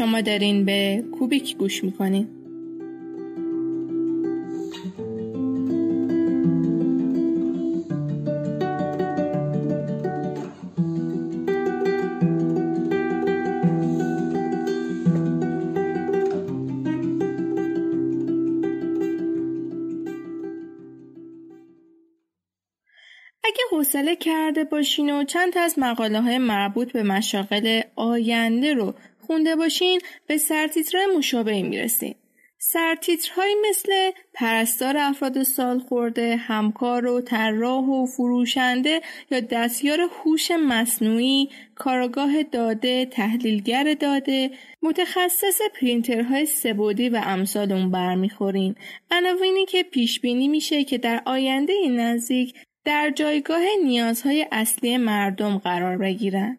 شما دارین به کوبیک گوش می‌کنین. اگه حوصله کرده باشین و چند تا از مقاله های مربوط به مشاغل آینده رو خونده باشین به سرتیترهای مشابهی می‌رسین. سرتیترهایی مثل پرستار افراد سال خورده، همکار و طراح و فروشنده یا دستیار هوش مصنوعی، کارگاه داده، تحلیلگر داده، متخصص پرینترهای سبودی و امثال اون برمیخورین. عناوینی که پیش بینی میشه که در آینده نزدیک در جایگاه نیازهای اصلی مردم قرار بگیرن.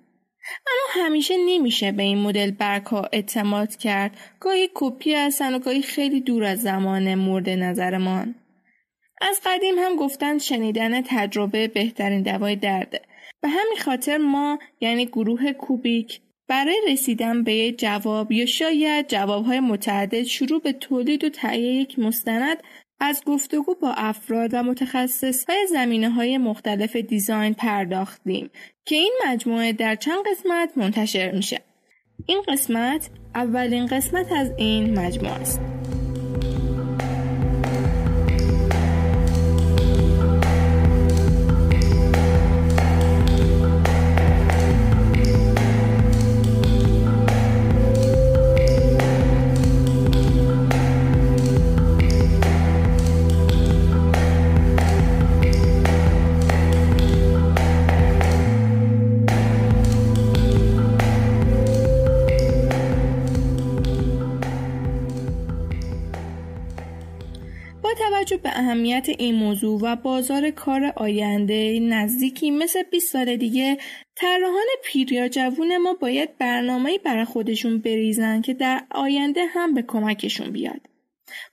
اما همیشه نمیشه به این مدل برکا اعتماد کرد. گاهی کپی هستن و گاهی خیلی دور از زمان مورد نظرمان. از قدیم هم گفتن شنیدن تجربه بهترین دوای درده. به همین خاطر ما یعنی گروه کوبیک برای رسیدن به جواب یا شاید جوابهای متعدد شروع به تولید و تهیه یک مستند از گفتگو با افراد و متخصص های زمینه های مختلف دیزاین پرداختیم که این مجموعه در چند قسمت منتشر میشه. این قسمت اولین قسمت از این مجموعه است. اهمیت این موضوع و بازار کار آینده نزدیکی مثل 20 سال دیگه طراحان پیر یا جوون ما باید برنامه‌ای برای خودشون بریزن که در آینده هم به کمکشون بیاد.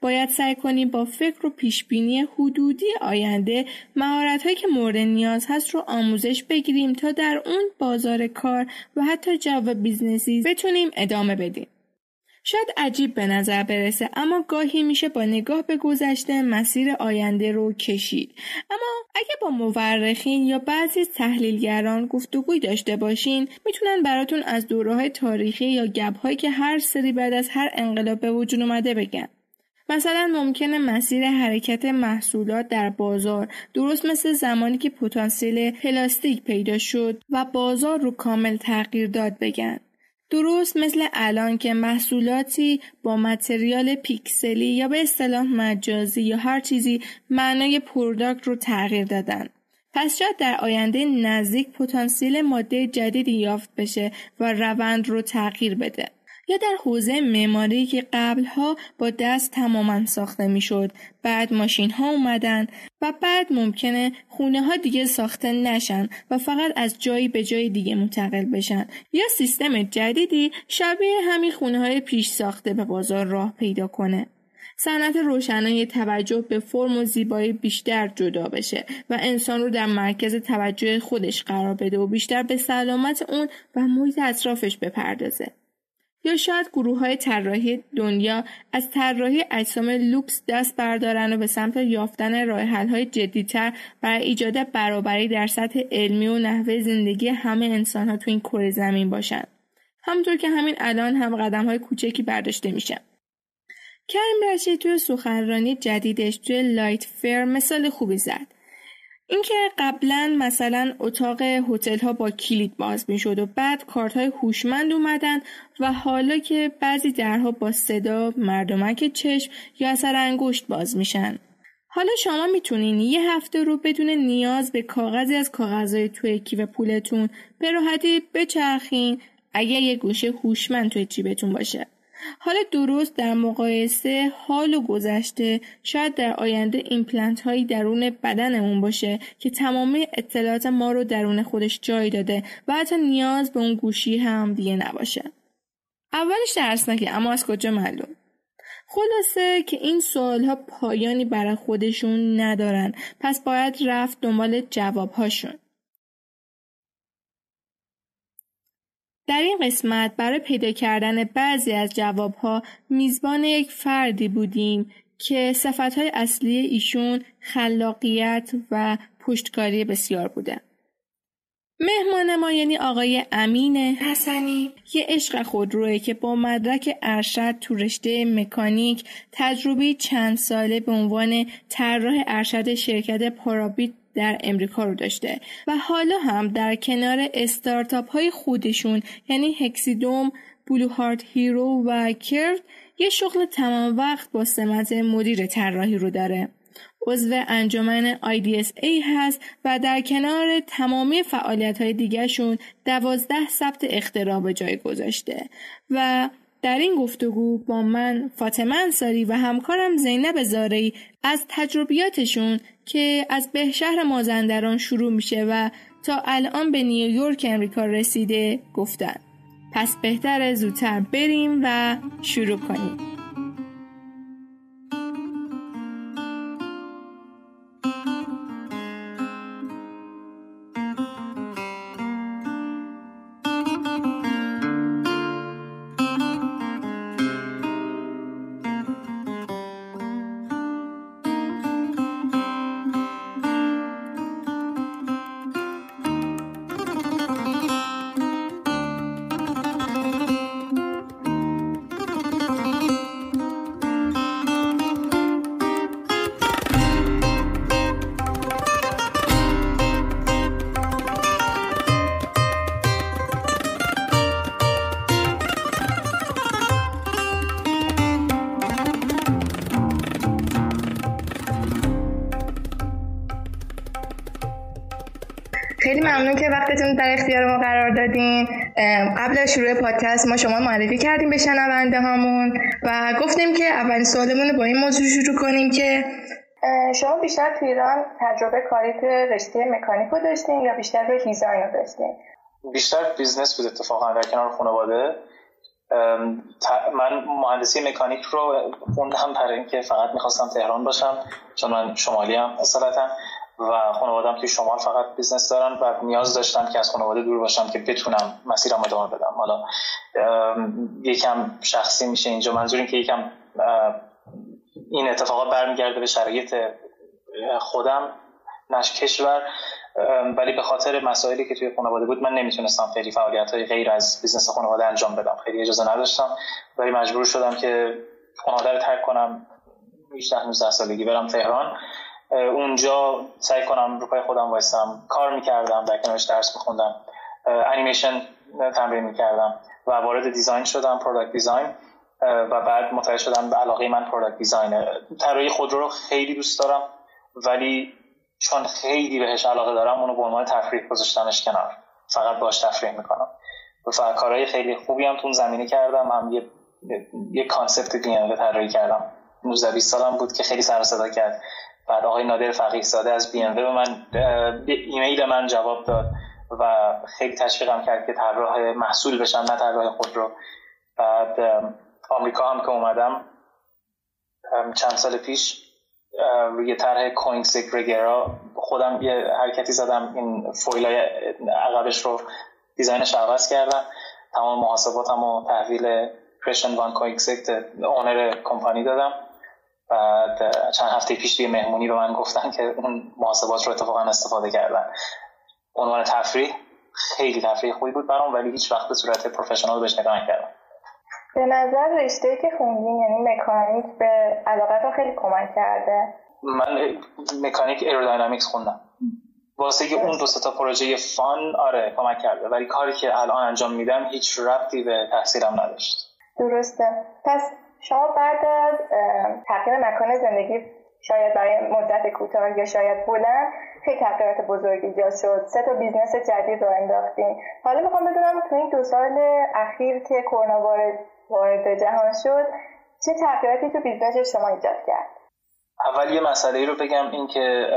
باید سعی کنیم با فکر و پیشبینی حدودی آینده مهارت‌هایی که مورد نیاز هست رو آموزش بگیریم تا در اون بازار کار و حتی جو business ی بتونیم ادامه بدیم. شاید عجیب به نظر برسه اما گاهی میشه با نگاه به گذشته مسیر آینده رو کشید. اما اگه با مورخین یا بعضی تحلیلگران گفتگوی داشته باشین می‌تونن براتون از دوره های تاریخی یا گبهایی که هر سری بعد از هر انقلاب به وجود اومده بگن. مثلا ممکنه مسیر حرکت محصولات در بازار درست مثل زمانی که پتانسیل پلاستیک پیدا شد و بازار رو کامل تغییر داد بگن. درست مثل الان که محصولاتی با material پیکسلی یا به اصطلاح مجازی یا هر چیزی معنای product رو تغییر دادن. پس شاید در آینده نزدیک پتانسیل ماده جدیدی یافت بشه و روند رو تغییر بده. یا در حوزه معماری که قبلها با دست تماما ساخته می‌شد. بعد ماشین ها اومدن و بعد ممکنه خونه ها دیگه ساخته نشن و فقط از جایی به جای دیگه منتقل بشن. یا سیستم جدیدی شبیه همین خونه های پیش ساخته به بازار راه پیدا کنه. صنعت روشنایی توجه به فرم و زیبایی بیشتر جدا بشه و انسان رو در مرکز توجه خودش قرار بده و بیشتر به سلامت اون و محیط اطرافش بپردازه. یا شاید گروه های طراحی دنیا از طراحی اجسام لوکس دست بردارن و به سمت یافتن راه حل های جدیتر برای ایجاد برابری در سطح علمی و نحوه زندگی همه انسان ها تو این کره زمین باشن. همونطور که همین الان هم قدم های کوچکی برداشته میشن. کریم رشید توی سخنرانی جدیدش توی LightFair مثال خوبی زد. اینکه قبلا مثلا اتاق هتل ها با کلید باز می شد و بعد کارت های هوشمند اومدن و حالا که بعضی درها با صدا مردمک چشم یا اثر انگشت باز میشن. حالا شما می‌تونین یه هفته رو بدون نیاز به کاغذی از کاغذهای توی کیف پولتون به راحتی بچرخین اگر یه گوشه هوشمند توی جیبتون باشه. حالا درست در مقایسه حال و گذشته شاید در آینده ایمپلنت هایی درون بدنمون باشه که تمامی اطلاعات ما رو درون خودش جای داده و حتی نیاز به اون گوشی هم دیگه نباشه. اولش ترسناکه اما از کجا معلوم؟ خلاصه که این سوال ها پایانی برای خودشون ندارن پس باید رفت دنبال جواب هاشون. در این قسمت برای پیدا کردن بعضی از جوابها میزبان یک فردی بودیم که صفتهای اصلی ایشون خلاقیت و پشتکاری بسیار بوده. مهمان ما یعنی آقای امین حسنی یه عشق خودروه که با مدرک ارشد تو رشته مکانیک تجربه چند ساله به عنوان طراح ارشد شرکت پارابیت در امریکا رو داشته و حالا هم در کنار استارتاپ های خودشون یعنی هکسیدوم، بلو هارت هیرو و کرد یه شغل تمام وقت با سمت مدیر طراحی رو داره. عضو انجمن IDSA هست و در کنار تمامی فعالیت های دیگرشون دوازده ثبت اختراع به جای گذاشته و در این گفتگو با من فاطمه انصاری و همکارم زینب زاری از تجربیاتشون که از بهشهر مازندران شروع میشه و تا الان به نیویورک امریکا رسیده گفتن. پس بهتر زودتر بریم و شروع کنیم. شروع پادکست ما شما معرفی کردیم به شنونده هامون و گفتیم که اولین سوالمون با این موضوع شروع کنیم که شما بیشتر تو ایران تجربه کاری تو رشته مکانیک رو داشتین یا بیشتر به design رو داشتین؟ بیشتر business بود اتفاقا در کنار خانواده. من مهندسی مکانیک رو خوندم برای اینکه فقط می‌خواستم تهران باشم چون من شمالی‌ام اصالتا. و خانوادم توی شمال فقط business دارن و نیاز داشتم که از خانواده دور باشم که بتونم مسیرم ادامه بدم. حالا یکم شخصی میشه اینجا منظور این که یکم این اتفاقات برمیگرده به شرایط خودم نه کشور ولی به خاطر مسائلی که توی خانواده بود من نمی‌تونستم خیلی فعالیت های غیر از business خانواده انجام بدم. خیلی اجازه نداشتم. ولی مجبور شدم که خانواده رو ترک کنم. 18 19 سالگی برم تهران. اونجا سعی کنم رو پای خودم وایستم. کار می‌کردم در کنارش درس میخوندم. انیمیشن تمرین می‌کردم و وارد design شدم product design و بعد متوجه شدم به علاقه من product design طراحی خودرو رو خیلی دوست دارم ولی چون خیلی بهش علاقه دارم اونو به عنوان تفریح گذاشتمش کنار. فقط باش تفریح می‌کنم. و کارهای خیلی خوبی هم تو زمینه کردم. هم یه یه concept دیگه طراحی کردم. 19 20 سالم بود که خیلی سر صدا کرد. بعد آقای نادر فقیه زاده از BMW به من ایمیل من جواب داد و خیلی تشویقم کرد که طراح محصول بشم نه طراح خود رو بعد آمریکا هم که اومدم چند سال پیش روی طرح کوین سگرگرا خودم یه حرکتی زدم این فویلای عقبش رو دیزاینش عوض کردم. تمام محاسباتم و تحویل کرشن وان کوینسکت اونر کمپانی دادم. بعد چند هفته پیش توی مهمونی به من گفتن که اون محاسبات رو اتفاقا استفاده کردن. عنوان تفریح خیلی تفریح خوبی بود برام ولی هیچ وقت به صورت پروفشنال بهش نگاه نکردم. به نظر رشته که خوندین یعنی مکانیک به علاقت خیلی کمک کرده؟ من مکانیک ایرودینامیکس خوندم. واسه که اون دو تا پروژه فان آره کمک کرده. ولی کاری که الان انجام میدم هیچ ربطی به تحصیلم نداشت. درسته. پس شما بعد از تغییر مکان زندگی شاید برای مدت کوتاه یا شاید بلند خیلی تغییرات بزرگی ایجاد شد. سه تا business جدید راه انداختین حالا می‌خوام بدونم تو این دو سال اخیر که کرونا وارد وارد جهان شد چه تغییراتی تو business شما ایجاد کرد؟ اول یه مسئله ای رو بگم این که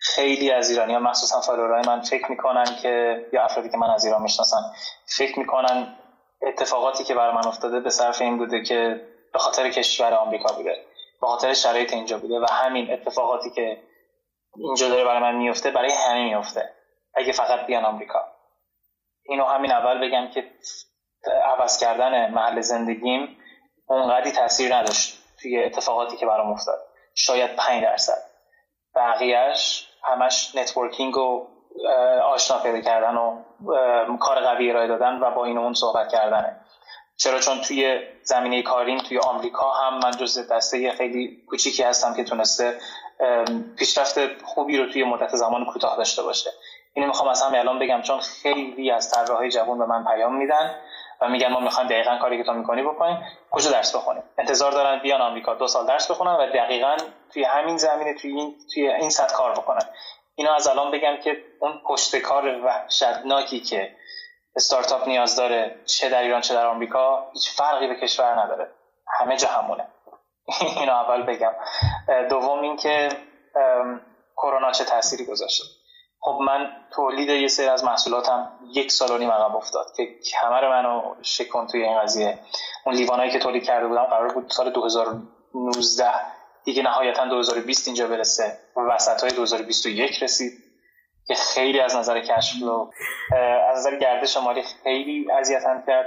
خیلی از ایرانی ها مخصوصا follower ای من فکر می‌کنن که یا افرادی که من از ایران می‌شناسن فکر می‌کنن اتفاقاتی که برای من افتاده به صرف این بوده که به خاطر کشور آمریکا بوده به خاطر شرایط اینجا بوده و همین اتفاقاتی که اینجا داره برای من میفته برای همه میفته. اگه فقط بیان آمریکا. اینو همین اول بگم که عوض کردن محل زندگیم اونقدی تاثیر نداشت توی اتفاقاتی که برام افتاد. شاید 5 درصد. بقیهش همش networking و آشنا پیدا کردن و کار قوی ارائه دادن و با این اون صحبت کردنه. چرا؟ چون توی زمینه کاریم توی آمریکا هم من جز دسته خیلی کوچیکی هستم که تونسته پیشرفت خوبی رو توی مدت زمان کوتاه داشته باشه. اینو می‌خوام از همه الان بگم چون خیلی از طراحهای جوان به من پیام میدن و میگن ما می‌خوایم دقیقا کاری که تو می‌کنی بکنیم کجا درس بخونیم؟ انتظار دارن بیان آمریکا دو سال درس بخونن و دقیقا توی همین زمینه توی این توی این سطح کار بکنن. اینو از الان بگم که اون پشت کار وحشتناکی که استارتاپ نیاز داره چه در ایران چه در آمریکا هیچ فرقی به کشور نداره. همه جا همونه. اینو اول بگم. دوم اینکه کرونا چه تأثیری گذاشته. خب من تولید یه سری از محصولاتم یک سال و نیم عقب افتاد که کمر منو شکن توی این قضیه. اون لیوانایی که تولید کرده بودم قرار بود سال 2019 دیگه نهایتا 2020 اینجا برسه و وسط های 2021 رسید که خیلی از نظر cash flow از نظر گردش مالی خیلی اذیتم کرد.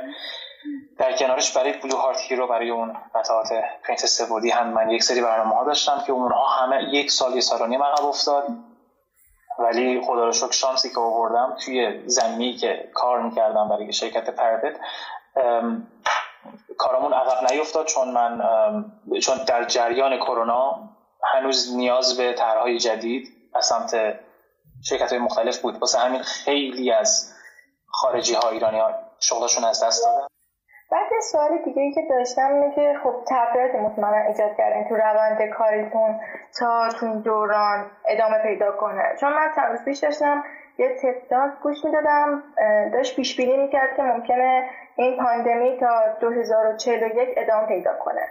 در کنارش برای Blue Heart Hero برای اون قطعات پرینت سه‌بعدی هم من یک سری برنامه ها داشتم که اونها همه یک سال یه سال و نیم افتاد. ولی خدا رو شکر شانسی که آوردم توی زمینی که کار می‌کردم برای شرکت پربت کارامون عقب نیفتاد چون من چون در جریان کرونا هنوز نیاز به طرحهای جدید از سمت شرکت های مختلف بود. واسه همین خیلی از خارجی ها ایرانی ها شغلشون از دست دادن. بعد سوال دیگه ای که داشتم اینه که خب تغییرات مطمئنا ایجاد کردین تو روند کاریتون تا تو این دوران ادامه پیدا کنه. چون من چند پیش داشتم یه تستاک گوش می‌دادم داشت پیش بینی می‌کرد که ممکنه این پاندمی تا 2041 ادامه پیدا کنه.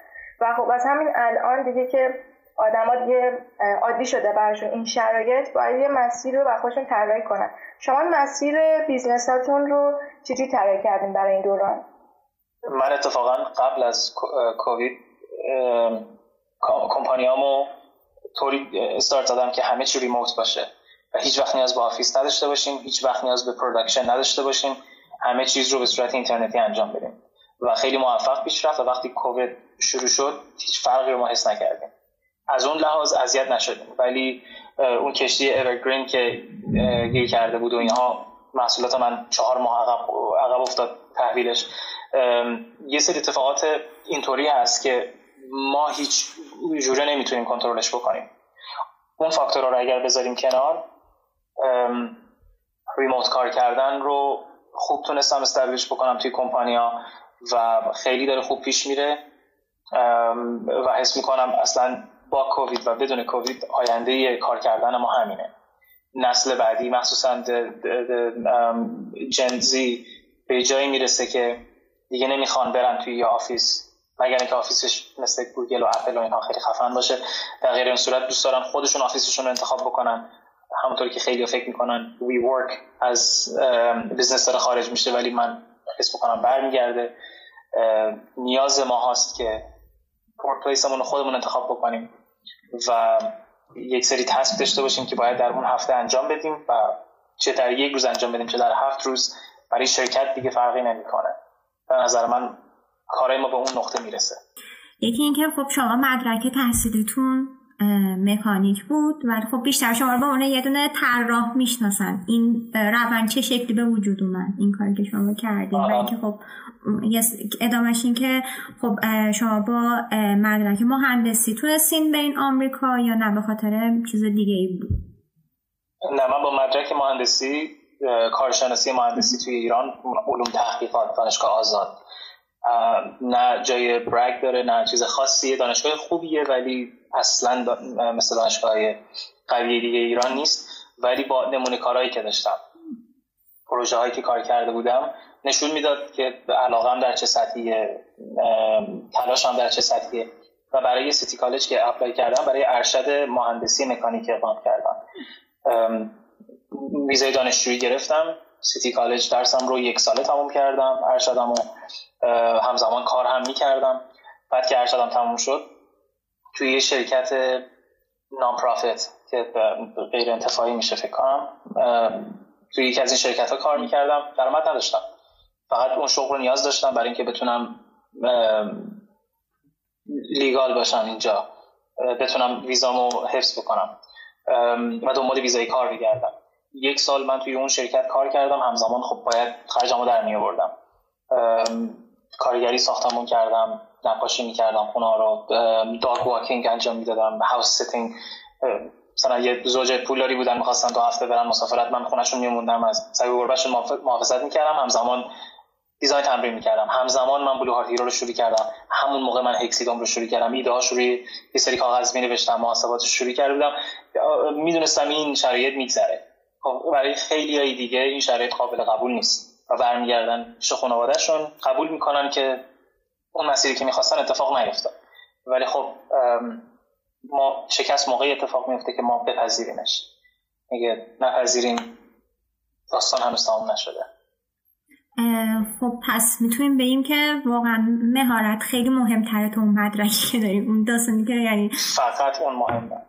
و خب از همین الان دیگه که آدما دیگه عادی شده براشون این شرایط باید یه مسیر رو برا خودشون طراحی کنن. شما مسیر business اتون رو چجوری طراحی کردین برای این دوران؟ من اتفاقا قبل از کووید کمپانیامو طوری استارت دادم که همه چی remote باشه. و هیچ وقت نیاز به office نداشته باشیم هیچ وقت نیاز به production نداشته باشیم همه چیز رو به صورت اینترنتی انجام بدیم. و خیلی موفق پیش رفت و وقتی کووید شروع شد هیچ فرقی رو ما حس نکردیم. از اون لحاظ اذیت نشدیم. ولی اون کشتی Evergreen که گیر کرده بود و اینها محصولات من چهار ماه عقب, عقب افتاد تحویلش. یه سری اتفاقات اینطوری هست که ما هیچ جوره نمی‌تونیم کنترلش بکنیم. اون فاکتورها رو اگر بذاریم کنار ریموت کار کردن رو خوب تونستم استبلیش بکنم توی کمپانیا و خیلی داره خوب پیش میره. و حس می‌کنم اصلا با کووید و بدون کووید آینده کار کردن ما همینه. نسل بعدی مخصوصا جنزی به جایی می‌رسه که دیگه نمی‌خوان برن توی یه office. مگر اینکه office ش مثل گوگل و اپل و اینها خیلی خفن باشه. در غیر این صورت دوست دارن خودشون office شون رو انتخاب بکنن. همونطوری که خیلی فکر می‌کنن. WeWork از business داره خارج میشه ولی من حس می‌کنم برمیگرده. نیاز ما هست که work رو خودمون انتخاب بکنیم و یک سری task داشته باشیم که باید در اون هفته انجام بدیم و چه در یک روز انجام بدیم چه در هفت روز. برای شرکت دیگه فرقی نمی‌کنه. به نظر من کارای ما به اون نقطه می‌رسه. یکی اینکه خب شما مدرک تحصیلیتون مکانیک بود ولی خب بیشتر شما رو به اون یه دونه طراح می‌شناسن. این روند چه شکلی به وجود اومد؟ این کاری که شما کردین و اینکه خب ادامهش این که خب شما با مدرک مهندسی تونستین به این آمریکا یا نه؟ به خاطر چیز دیگه ای بود. نه من با مدرک مهندسی کارشناسی مهندسی توی ایران علوم تحقیقات دانشگاه آزاد نه جای برگ داره نه چیز خاصیه دانشگاه خوبیه ولی اصلا مثل دانشگاه قوی دیگه ایران نیست. ولی با نمونه کارهایی که داشتم پروژه هایی که کار کرده بودم نشون می‌داد که علاقم در چه سطحیه تلاشم در چه سطحیه. و برای سیتی کالج که اپلای کردم برای ارشد مهندسی مکانیک اقدام کردم. ویزای دانشجویی گرفتم. سیتی کالج درسم رو یک ساله تموم کردم ارشدم و همزمان کار هم می‌کردم. بعد که ارشدم تموم شد توی یه شرکت نام پرافیت که غیر انتفاعی میشه فکر کنم توی یکی از این شرکت ها کار می‌کردم. درآمد نداشتم. فقط اون شغل رو نیاز داشتم برای اینکه بتونم لیگال باشم اینجا بتونم ویزامو حفظ بکنم. و دنبال ویزای کار بگردم یک سال من توی اون شرکت کار کردم. همزمان خب باید خرجمو در می آوردم. کارگری ساختمون کردم نقاشی می‌کردم خونه رو dog walking انجام می‌دادم house sitting مثلا یه زوج پولداری بودن می‌خواستن دو هفته برن مسافرت من خونهشون میموندم از سگ گربهشون محافظت می‌کردم همزمان design تمرین می‌کردم همزمان من بلو هیرو رو شروع کردم. همون موقع من هکسیگام رو شروع کردم. ایده هاش روی یه سری کاغذ می نوشتم محاسبات شروع کرده بودم می‌دونستم این شرایط میگذره. برای خیلی های دیگه این شرایط قابل قبول نیست و برمیگردن پیش خانوادهشون. قبول می‌کنن که اون مسیری که می‌خواستن اتفاق نیفتاد. ولی خب ما شکست موقعی اتفاق میفته که ما بپذیریمش. اگه نپذیریم داستان هنوز تمام نشده. خب پس می‌تونیم بگیم که واقعا مهارت خیلی مهمتره تو اون مدرکی که داریم. اون داستانی که یعنی فقط اون مهمه.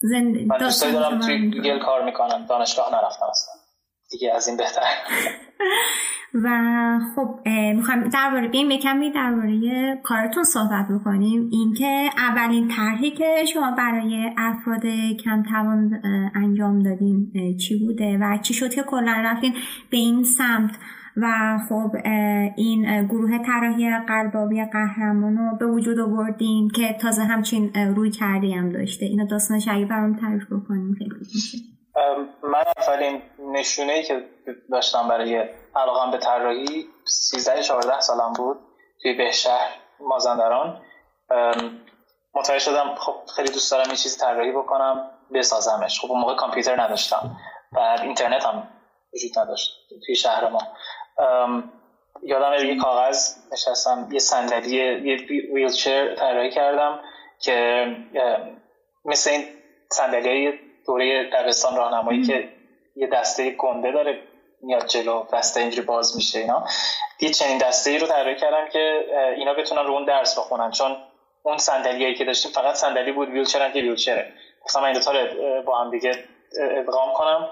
زنده من دوست دارم توی گوگل کار می‌کنم. دانشگاه نرفتم اصلا. دیگه از این بهتر. و خب می‌خوایم درباره بیم یکمی درباره کارتون صحبت بکنیم. اینکه اولین طرحی که شما برای افراد کم توان انجام دادین چی بوده و چی شد که کلا رفتین به این سمت؟ و خب این گروه طراحی قلباوی قهرمان رو به وجود آوردین که تازه همچین روی کردی هم داشته. اینو داستانش اگه برام تعریف بکنیم. خیلی میشه. من اولین نشونه ای که داشتم برای علاقم به طراحی 13 14 سالم بود توی بهشهر مازندران. متوجه شدم خب خیلی دوست دارم یه چیزی طراحی بکنم بسازمش. خب اون موقع کامپیوتر نداشتم و اینترنت هم وجود نداشت توی شهر ما. یادم یه کاغذ نشستم یه صندلی یه ویلچر طراحی کردم که مثل این صندلی دوره دبستان راهنمایی که یه دسته گنده داره میاد جلو دسته اینجوری باز میشه اینا. یه چنین دسته ای رو طراحی کردم که اینا بتونن رو اون درس بخونن چون اون صندلیایی که داشتیم فقط صندلی بود ویلچر هم که ویلچره. گفتم این دو رو با هم دیگه ادغام کنم.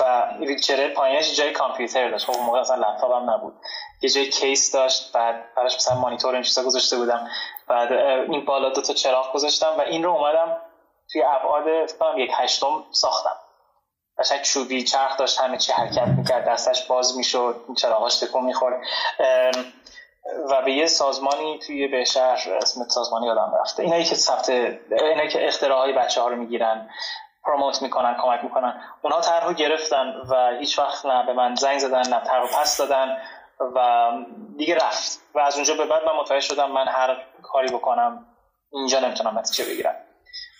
و ویلچره پایینش جای کامپیوتر داشت. خب موقع اصلا لپتاپ هم نبود. یه جای کیس داشت بعد براش مثلا مانیتور این چیزا گذاشته بودم. بعد این بالا دو تا چراغ گذاشتم و این رو اومدم توی ابعاد فکر یک هشتم ساختم. قشنگ چوبی چرخ داشت همه چی حرکت می‌کرد دستش باز می‌شد چراغاش تکون می‌خورد. و به یه سازمانی توی به شهر اسم سازمانی یادم رفته. اینایی که ثبت اینایی که اختراعهای بچه ها رو می‌گیرن. پروموت می‌کنن کمک می‌کنن. اونها طرح گرفتن و هیچ وقت نه به من زنگ زدن نه طرح پس دادن و دیگه رفت. و از اونجا به بعد من متوجه شدم من هر کاری بکنم اینجا نمی‌تونم نتیجه بگیرم.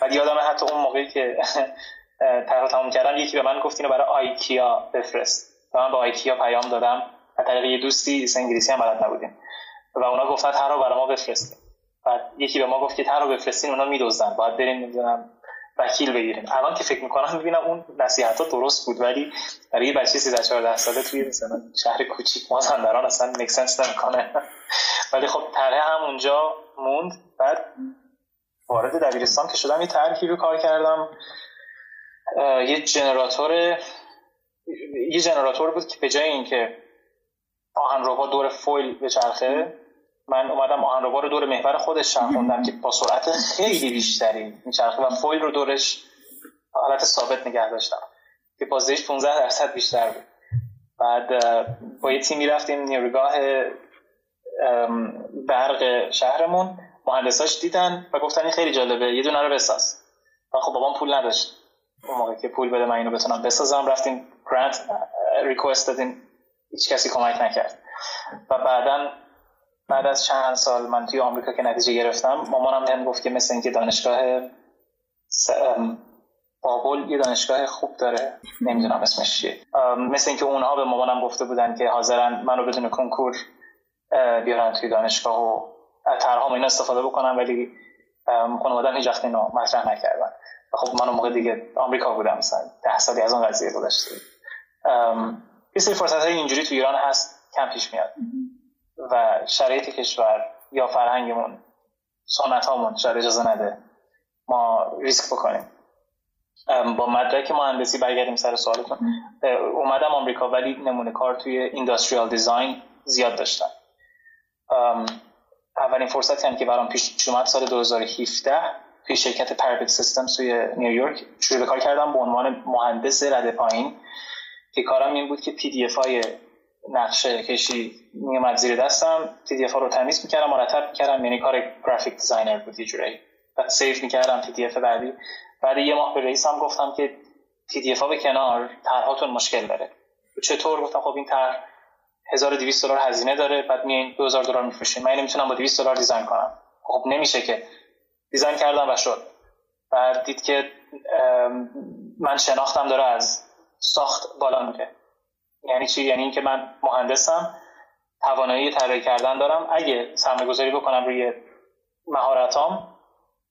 بعد یادم حتی اون موقعی که طرح تموم کردم یکی به من گفت اینو برای آیکیا بفرست. و من به آیکیا پیام دادم. از طریق یه دوستی انگلیسی هم بلد نبودیم. و اونا گفتن طرح برای ما بفرستیم بعد یکی به ما گفت که طرح بفرستین اونا میدوزن باید بریم نمی‌دونم وکیل بگیریم. الان که فکر می‌کنم می‌بینم اون نصیحت ها درست بود ولی برای یه بچه 13 14 ساله توی مثلا شهر کوچیک مازندران اصلا مکسنس نمی‌کنه. ولی خب طرح هم اونجا موند. بعد وارد دبیرستان که شدم یه طرحی رو کار کردم. یه جنراتور یه جنراتور بود که به جای اینکه آهنربا دور فویل به چرخه من اومدم آهنربا رو دور محور خودش چرخوندم که با سرعت خیلی بیشتری میچرخه و فویل رو دورش حالت ثابت نگه داشتم که بازدهش 15 درصد بیشتر بود. بعد با یه تیمی رفتیم نیروگاه برق شهرمون. مهندساش دیدن و گفتن این خیلی جالبه یه دونه رو بساز. و خب بابام پول نداشت. اون موقع که پول بده من اینو بتونم بسازم رفتیم گرانت ریکوست دادیم. هیچ کسی کمک نکرد. و بعدا بعد از چند سال من توی آمریکا که نتیجه گرفتم مامانم هم گفت که مثل اینکه دانشگاه بابل یه دانشگاه خوب داره نمی‌دونم اسمش چیه. مثل اینکه اونها به مامانم گفته بودن که حاضرن منو بدون کنکور بیارن توی دانشگاه و طرحام اینا استفاده بکنم ولی خانواده‌ام هیچ وقت اینو مطرح نکردن. خب من موقع دیگه آمریکا بودم مثلا ده سالی از اون قضیه گذشته. یه سری فرصت های اینجوری تو ایران هست کم پیش میاد. و شرایط کشور یا فرهنگمون سنت هامون شاید اجازه نده ما ریسک بکنیم. با مدرک مهندسی برگردیم سر سوالتون. اومدم آمریکا ولی نمونه کار توی اینداستریال دیزاین زیاد داشتم. اولین فرصتی هم که برام پیش اومد سال 2017 توی شرکت پربت سیستم توی نیویورک شروع به کار کردم به عنوان مهندس رده پایین که کارم این بود که PDF های نقشه کشی میومد زیر دستم. PDF ها رو تمیز می‌کردم مرتب می‌کردم. یعنی کار graphic designer بود یه جورایی. بعد save می‌کردم PDF بعدی. بعد یه ماه به رئیسم گفتم که PDF ها به کنار طرحاتون مشکل داره. چطور؟ گفتم خب این طرح 1200 دلار هزینه داره. بعد میین 2000 دلار میفروشین من نمی‌تونم با 200 دلار دیزاین کنم. خب نمیشه که. دیزاین کردم و شد. بعد دید که من شناختم داره از ساخت بالا میره. یعنی چی؟ یعنی اینکه من مهندسم توانایی طراحی کردن دارم. اگه سرمایه گذاری بکنم روی مهارتام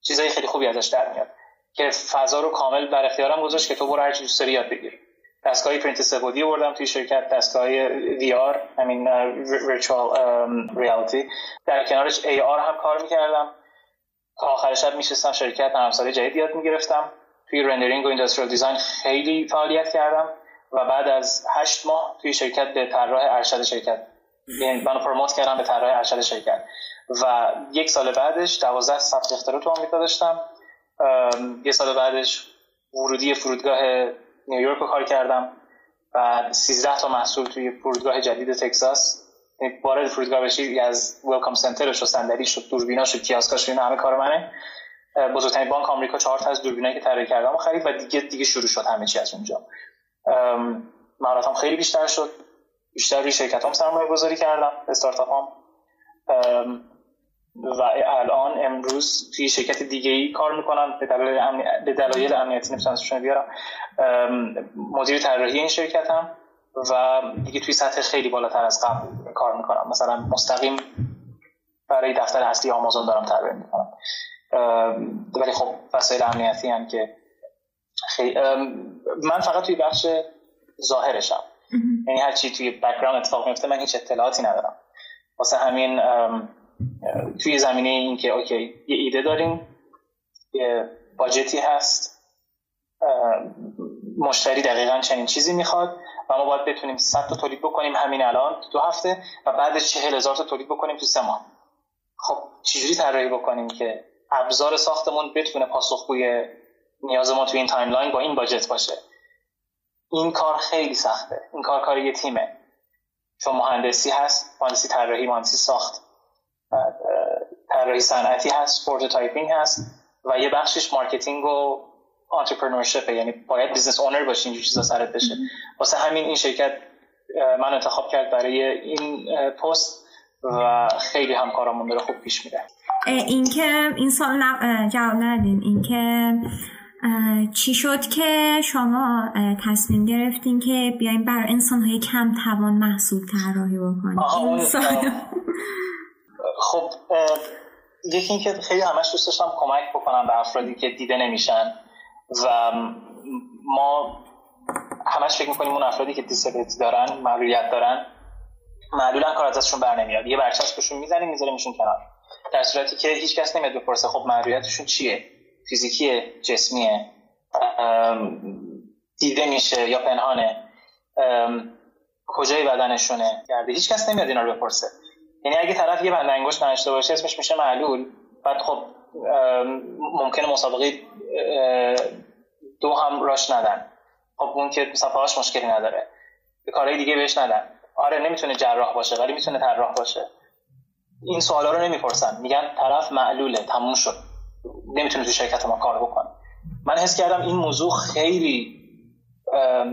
چیزای خیلی خوبی ازش در میاد که فضا رو کامل در اختیارم گذاشت که تو برو هر چی دوست داری یاد بگیر. دستگاه پرینت سه‌بعدی بردم توی شرکت دستگاه VR همین virtual reality در کنارش AR هم کار می‌کردم. تا آخر شب میشستم شرکت نرم جدید یاد می‌گرفتم. توی rendering و industrial design خیلی فعالیت کردم. و بعد از هشت ماه توی شرکت به طراح ارشد شرکت. یعنی منو promote کردم به طراح ارشد شرکت. و یک سال بعدش دوازده ثبت اختراع تو آمریکا داشتم. یه سال بعدش ورودی فرودگاه نیویورک رو کار کردم. بعد 13 تا محصول توی فرودگاه جدید تگزاس. وارد فرودگاه بشی از ویلکام سنترش و صندلیش و دوربیناش و کیاسکاش اینا همه کار منه. بزرگترین بانک آمریکا چهار تا از دوربینایی که طراحی کردم و خرید و دیگه دیگه شروع شد همه چی از اونجا. مهارتام خیلی بیشتر شد. بیشتر روی شرکت هم سرمایه گذاری کردم استارتاپ هم و الان امروز توی شرکت دیگه ای کار می‌کنم. به دلایل, امنی... به دلایل امنیتی نمی‌تونم بیارم. مدیر طراحی این شرکت هم و دیگه توی سطح خیلی بالاتر از قبل کار می‌کنم. مثلا مستقیم برای دفتر اصلی آمازون دارم طراحی می‌کنم. ولی خب مسائل امنیتی هم که خیلی من فقط توی بخش ظاهرشم. یعنی هر چی توی background اتفاق میفته من هیچ اطلاعاتی ندارم. واسه همین توی زمینه این که OK یه ایده داریم یه budget ی هست مشتری دقیقا چنین چیزی می‌خواد و ما باید بتونیم 100 تا تولید بکنیم همین الان دو هفته و بعدش چهل هزار تا تولید بکنیم تو سه ماه. خب چجوری طراحی بکنیم که ابزار ساختمون بتونه پاسخگوی نیاز ما تو این timeline با این budget باشه. این کار خیلی سخته. این کار کار یه تیمه. چون مهندسی هست مهندسی طراحی مهندسی ساخت. طراحی صنعتی هست prototyping هست و یه بخشش marketing و entrepreneurship یعنی باید business owner باشی اینجور چیزا سرت بشه. واسه همین این شرکت من انتخاب کرد برای این پست و خیلی هم کارمون داره خوب پیش میره. اینکه این سوال جواب ندین اینکه چی شد که شما تصمیم گرفتین که بیاین برای انسان های کم توان محصول طراحی بکنید خب یکی اینکه خیلی همش دوست داشتم کمک بکنم به افرادی که دیده نمیشن و ما همش فکر می‌کنیم اون افرادی که دیسابیلیتی دارن معلولیت دارن معلولا کار ازشون بر نمیاد. یه برچسبشون می‌زنیم میذاریمشون کنار. در صورتی که هیچ کس نمیاد بپرسه خب معلولیتشون چیه؟ فیزیکیه جسمیه. دیده میشه یا پنهانه. کجای بدنشونه؟ کرده هیچ کس نمیاد اینا رو بپرسه. یعنی اگه طرف یه بند انگشت نداشته باشه اسمش میشه معلول. بعد خب ممکنه مسابقه دو هم راش ندن. خب اون که مثلا مشکلی نداره. به کارهای دیگه بهش ندن. آره نمی‌تونه جراح باشه ولی می‌تونه طراح باشه. این سوالا رو نمی‌پرسن. میگن طرف معلوله تموم شد. نمی‌تونه تو شرکت ما کار بکنه من حس کردم این موضوع خیلی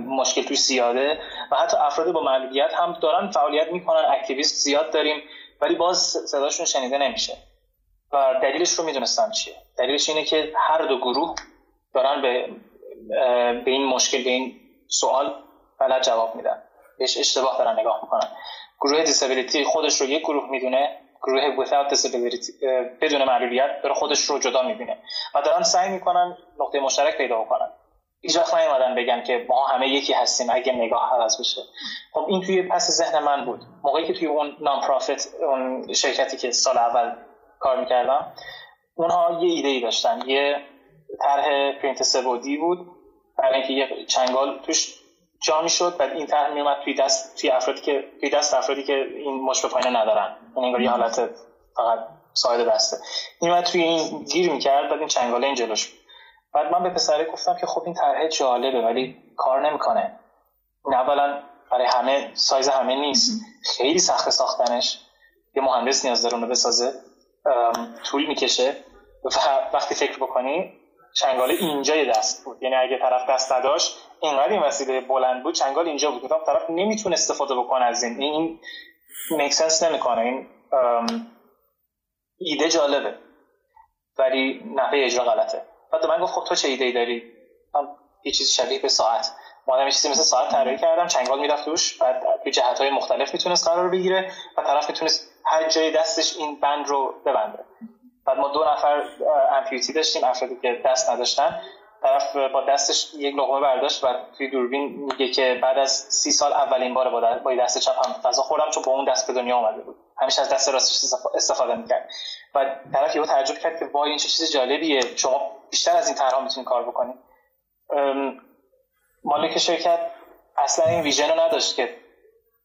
مشکل توش زیاده و حتی افراد با معلولیت هم دارن فعالیت می‌کنن. اکتیویست زیاد داریم ولی باز صداشون شنیده نمیشه. و دلیلش رو می‌دونستم چیه. دلیلش اینه که هر دو گروه دارن به به این مشکل به این سوال غلط جواب میدن. بهش اشتباه دارن نگاه می‌کنن. گروه دیسابیلیتی خودش رو یک گروه می‌دونه. گروه without disability بدون معلولیت داره خودش رو جدا می‌بینه. و دارن سعی می‌کنن نقطه مشترک پیدا کنن. هیچ وقت نیومدن بگن که ما همه یکی هستیم اگه نگاه عوض بشه. خب این توی پس ذهن من بود. موقعی که توی اون نام پرافیت اون شرکتی که سال اول کار می‌کردم اونها یه ایده ای داشتن. یه طرح پرینت سبودی بود. برای اینکه یه چنگال توش جا می‌شد بعد این طرح میومد توی دست توی افرادی که توی دست افرادی که این مش به پایین ندارن. این انگار یه حالت فقط ساید دسته. این توی این گیر می‌کرد بعد این چنگاله این جلوش. بعد من به پسره گفتم که خب این طرح جالبه ولی کار نمی‌کنه. این اولا برای همه سایز همه نیست. خیلی سخت ساختنش. یه مهندس نیاز داره اونو بسازه. طول می‌کشه. و وقتی فکر بکنی چنگاله اینجا دست بود. یعنی اگه طرف دست نداشت اینقدر این وسیله بلند بود چنگال اینجا بود. گفتم طرف نمی‌تونه استفاده بکنه از این. این میکسنس نمی‌کنه. این ایده جالبه. ولی نحوه اجرا غلطه. بعد من گفت خب تو چه ایده ای داری؟ من یه چیزی شبیه به ساعت. مادم چیزی مثل ساعت طراحی کردم. چنگال می‌رفت توش. بعد توی جهت های مختلف می‌تونست قرار بگیره و طرف می‌تونست هر جای دستش این بند رو ببنده. بعد ما دو نفر امپیوتی داشتیم. افرادی که دست نداشتن. طرف با دستش یک لقمه برداشت و توی دوربین میگه که بعد از سی سال اولین بار با, دست چپ هم غذا خوردم چون با اون دست به دنیا آمده بود. همیشه از دست راستش استفاده می‌کرد. و طرف یهو تعجب کرد که وای این چه چیز جالبیه. شما بیشتر از این طرح می‌تونید کار بکنید مالک شرکت اصلا این ویژن رو نداشت که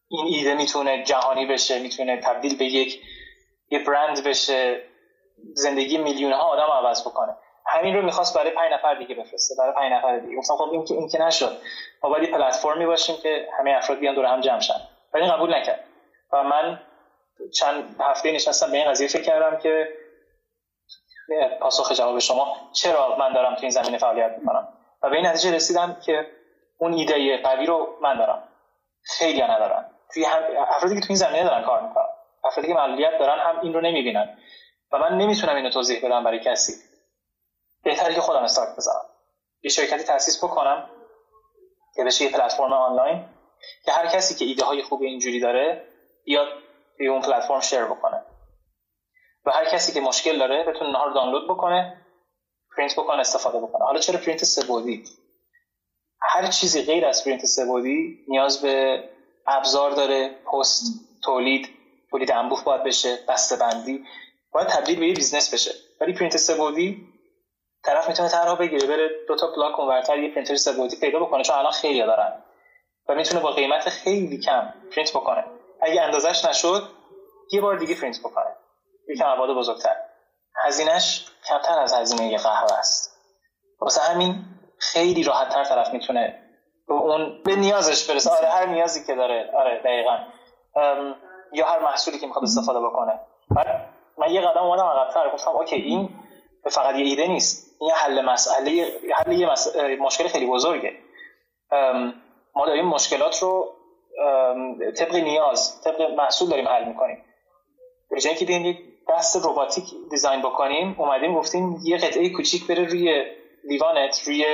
این ایده می‌تونه جهانی بشه می‌تونه تبدیل به یک یه برند بشه زندگی میلیون ها آدم عوض بکنه. همین رو می‌خواست برای پنج نفر دیگه بفرسته برای پنج نفر دیگه. گفتم خب این که این که نشد. ما باید پلتفرمی باشیم که همه افراد بیان دور هم جمع شن. ولی قبول نکرد. و من چند هفته نشستم به این قضیه فکر کردم که پاسخ جواب شما چرا من دارم تو این زمینه فعالیت می‌کنم؟ و به این نتیجه رسیدم که اون ایده قوی رو من دارم. خیلی ندارن. توی هم افرادی که تو این زمینه دارن کار می‌کنن. افرادی که معلولیت دارن هم این رو نمی‌بینن. و من نمی‌تونم اینو توضیح بدم برای کسی. بهتره که خودم استارت بزنم یه شرکتی تاسیس بکنم که بشه یه پلتفرم آنلاین که هر کسی که ایده های خوبی اینجوری داره بیاد توی اون platform share بکنه. و هر کسی که مشکل داره بتونه اونها دانلود بکنه پرینت بکنه استفاده بکنه. حالا چرا پرینت سه‌بعدی هر چیزی غیر از پرینت سه‌بعدی نیاز به ابزار داره پست تولید تولید انبوه باید بشه بسته بندی باید تبدیل به یه business بشه. ولی پرینت سه‌بعدی طرف می‌تونه طرح بگیره بره دو تا پلاک اونورتر یه پرینتر سه‌بعدی پیدا بکنه چون الان خیلی دارن. و می‌تونه با قیمت خیلی کم پرینت بکنه. اگه اندازش نشد یه بار دیگه پرینت بکنه. یکم ابعاد بزرگتر. هزینهش کمتر از هزینه قهوه است. واسه همین خیلی راحت تر طرف می‌تونه به اون به نیازش برسه. آره هر نیازی که داره. آره دقیقا. یا هر محصولی که می‌خواد استفاده بکنه. من یه قدم اومدم عقبتر. گفتم اوکی این فقط یه ایده نیست. این حل مسئله حل یه مشکل خیلی بزرگه. ما داریم مشکلات رو طبق نیاز طبق محصول داریم حل می‌کنیم. به جای اینکه یک دست رباتیک design بکنیم اومدیم گفتیم یه قطعه کوچیک بره روی لیوانت روی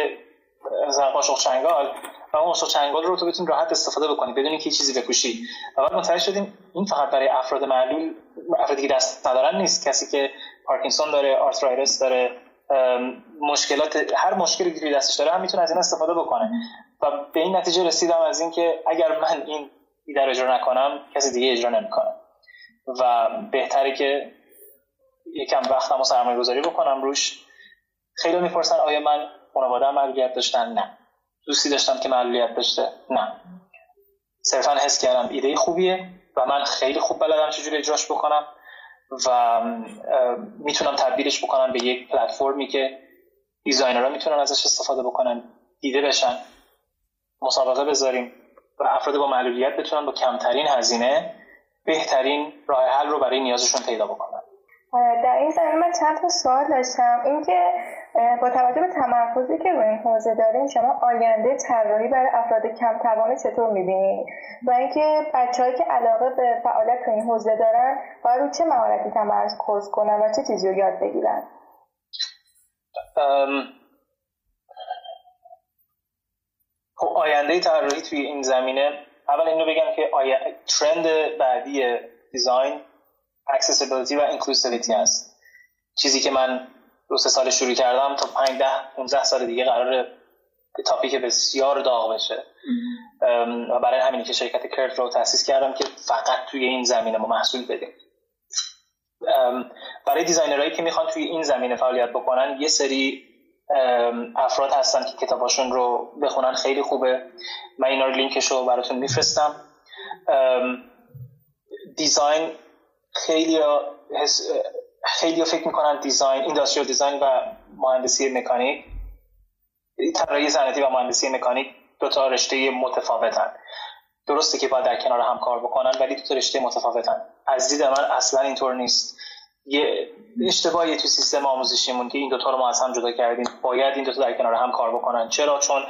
قاشق چنگال و اون قاشق رو تو بتونی راحت استفاده بکنی بدون اینکه چیزی بپوشی. و متوجه شدیم این فقط برای افراد معلول افرادی که دست ندارن نیست. کسی که پارکینسون داره arthritis داره مشکلات هر مشکلی که دستش داره هم می‌تونه از این استفاده بکنه. و به این نتیجه رسیدم از اینکه اگر من این ایده رو اجرا نکنم کسی دیگه اجرا نمی‌کنه. و بهتره که یکم وقتم رو سرمایه گذاری بکنم روش. خیلی می‌پرسن آیا من خانواده معلولیت داشتن؟ نه. دوستی داشتم که معلولیت داشته؟ نه. صرفا حس کردم ایده خوبیه و من خیلی خوب بلدم چجوری اجراش بکنم. و می‌تونم تبدیلش بکنم به یک پلتفرمی که دیزاینرها می‌تونن ازش استفاده بکنن دیده بشن مسابقه بذاریم و افراد با معلولیت بتونن با کمترین هزینه بهترین راه حل رو برای نیازشون پیدا بکنن. در این زمینه من چند تا سوال داشتم. اینکه با توجه به تمرکزی که روی این حوزه داریم شما آینده طراحی برای افراد کم توانه چطور می‌بینید و اینکه بچههایی که علاقه به فعالیت تو این حوزه دارن باید رو چه مهارتی تمرکز کنن و چه چیزی رو یاد بگیرن؟ خب آینده طراحی توی این زمینه اول اینو بگم که آیا... trend بعدی design accessibility و inclusivity هست. چیزی که من دو سه سال شروع کردم تا 5 ده 15 سال دیگه قراره topic بسیار داغ بشه. و برای همینی که شرکت کرت رو تاسیس کردم که فقط توی این زمینه ما محصول بدیم. برای designer هایی که می‌خوان توی این زمینه فعالیت بکنن یه سری افراد هستن که کتاباشون رو بخونن خیلی خوبه. من اینا رو لینکش رو براتون میفرستم. دیزاین خیلی خیلی فکر می‌کنن دیزاین اینداستریال دیزاین و مهندسی مکانیک. طراحی صنعتی و مهندسی مکانیک دو تا رشته متفاوتن. درسته که باید در کنار هم کار بکنن ولی دو تا رشته متفاوتن. از دید من اصلا اینطور نیست. یه اشتباهی تو سیستم آموزشیمون که این دوتا رو ما از هم جدا کردیم. باید این دوتا در کنار هم کار بکنن. چرا؟ چون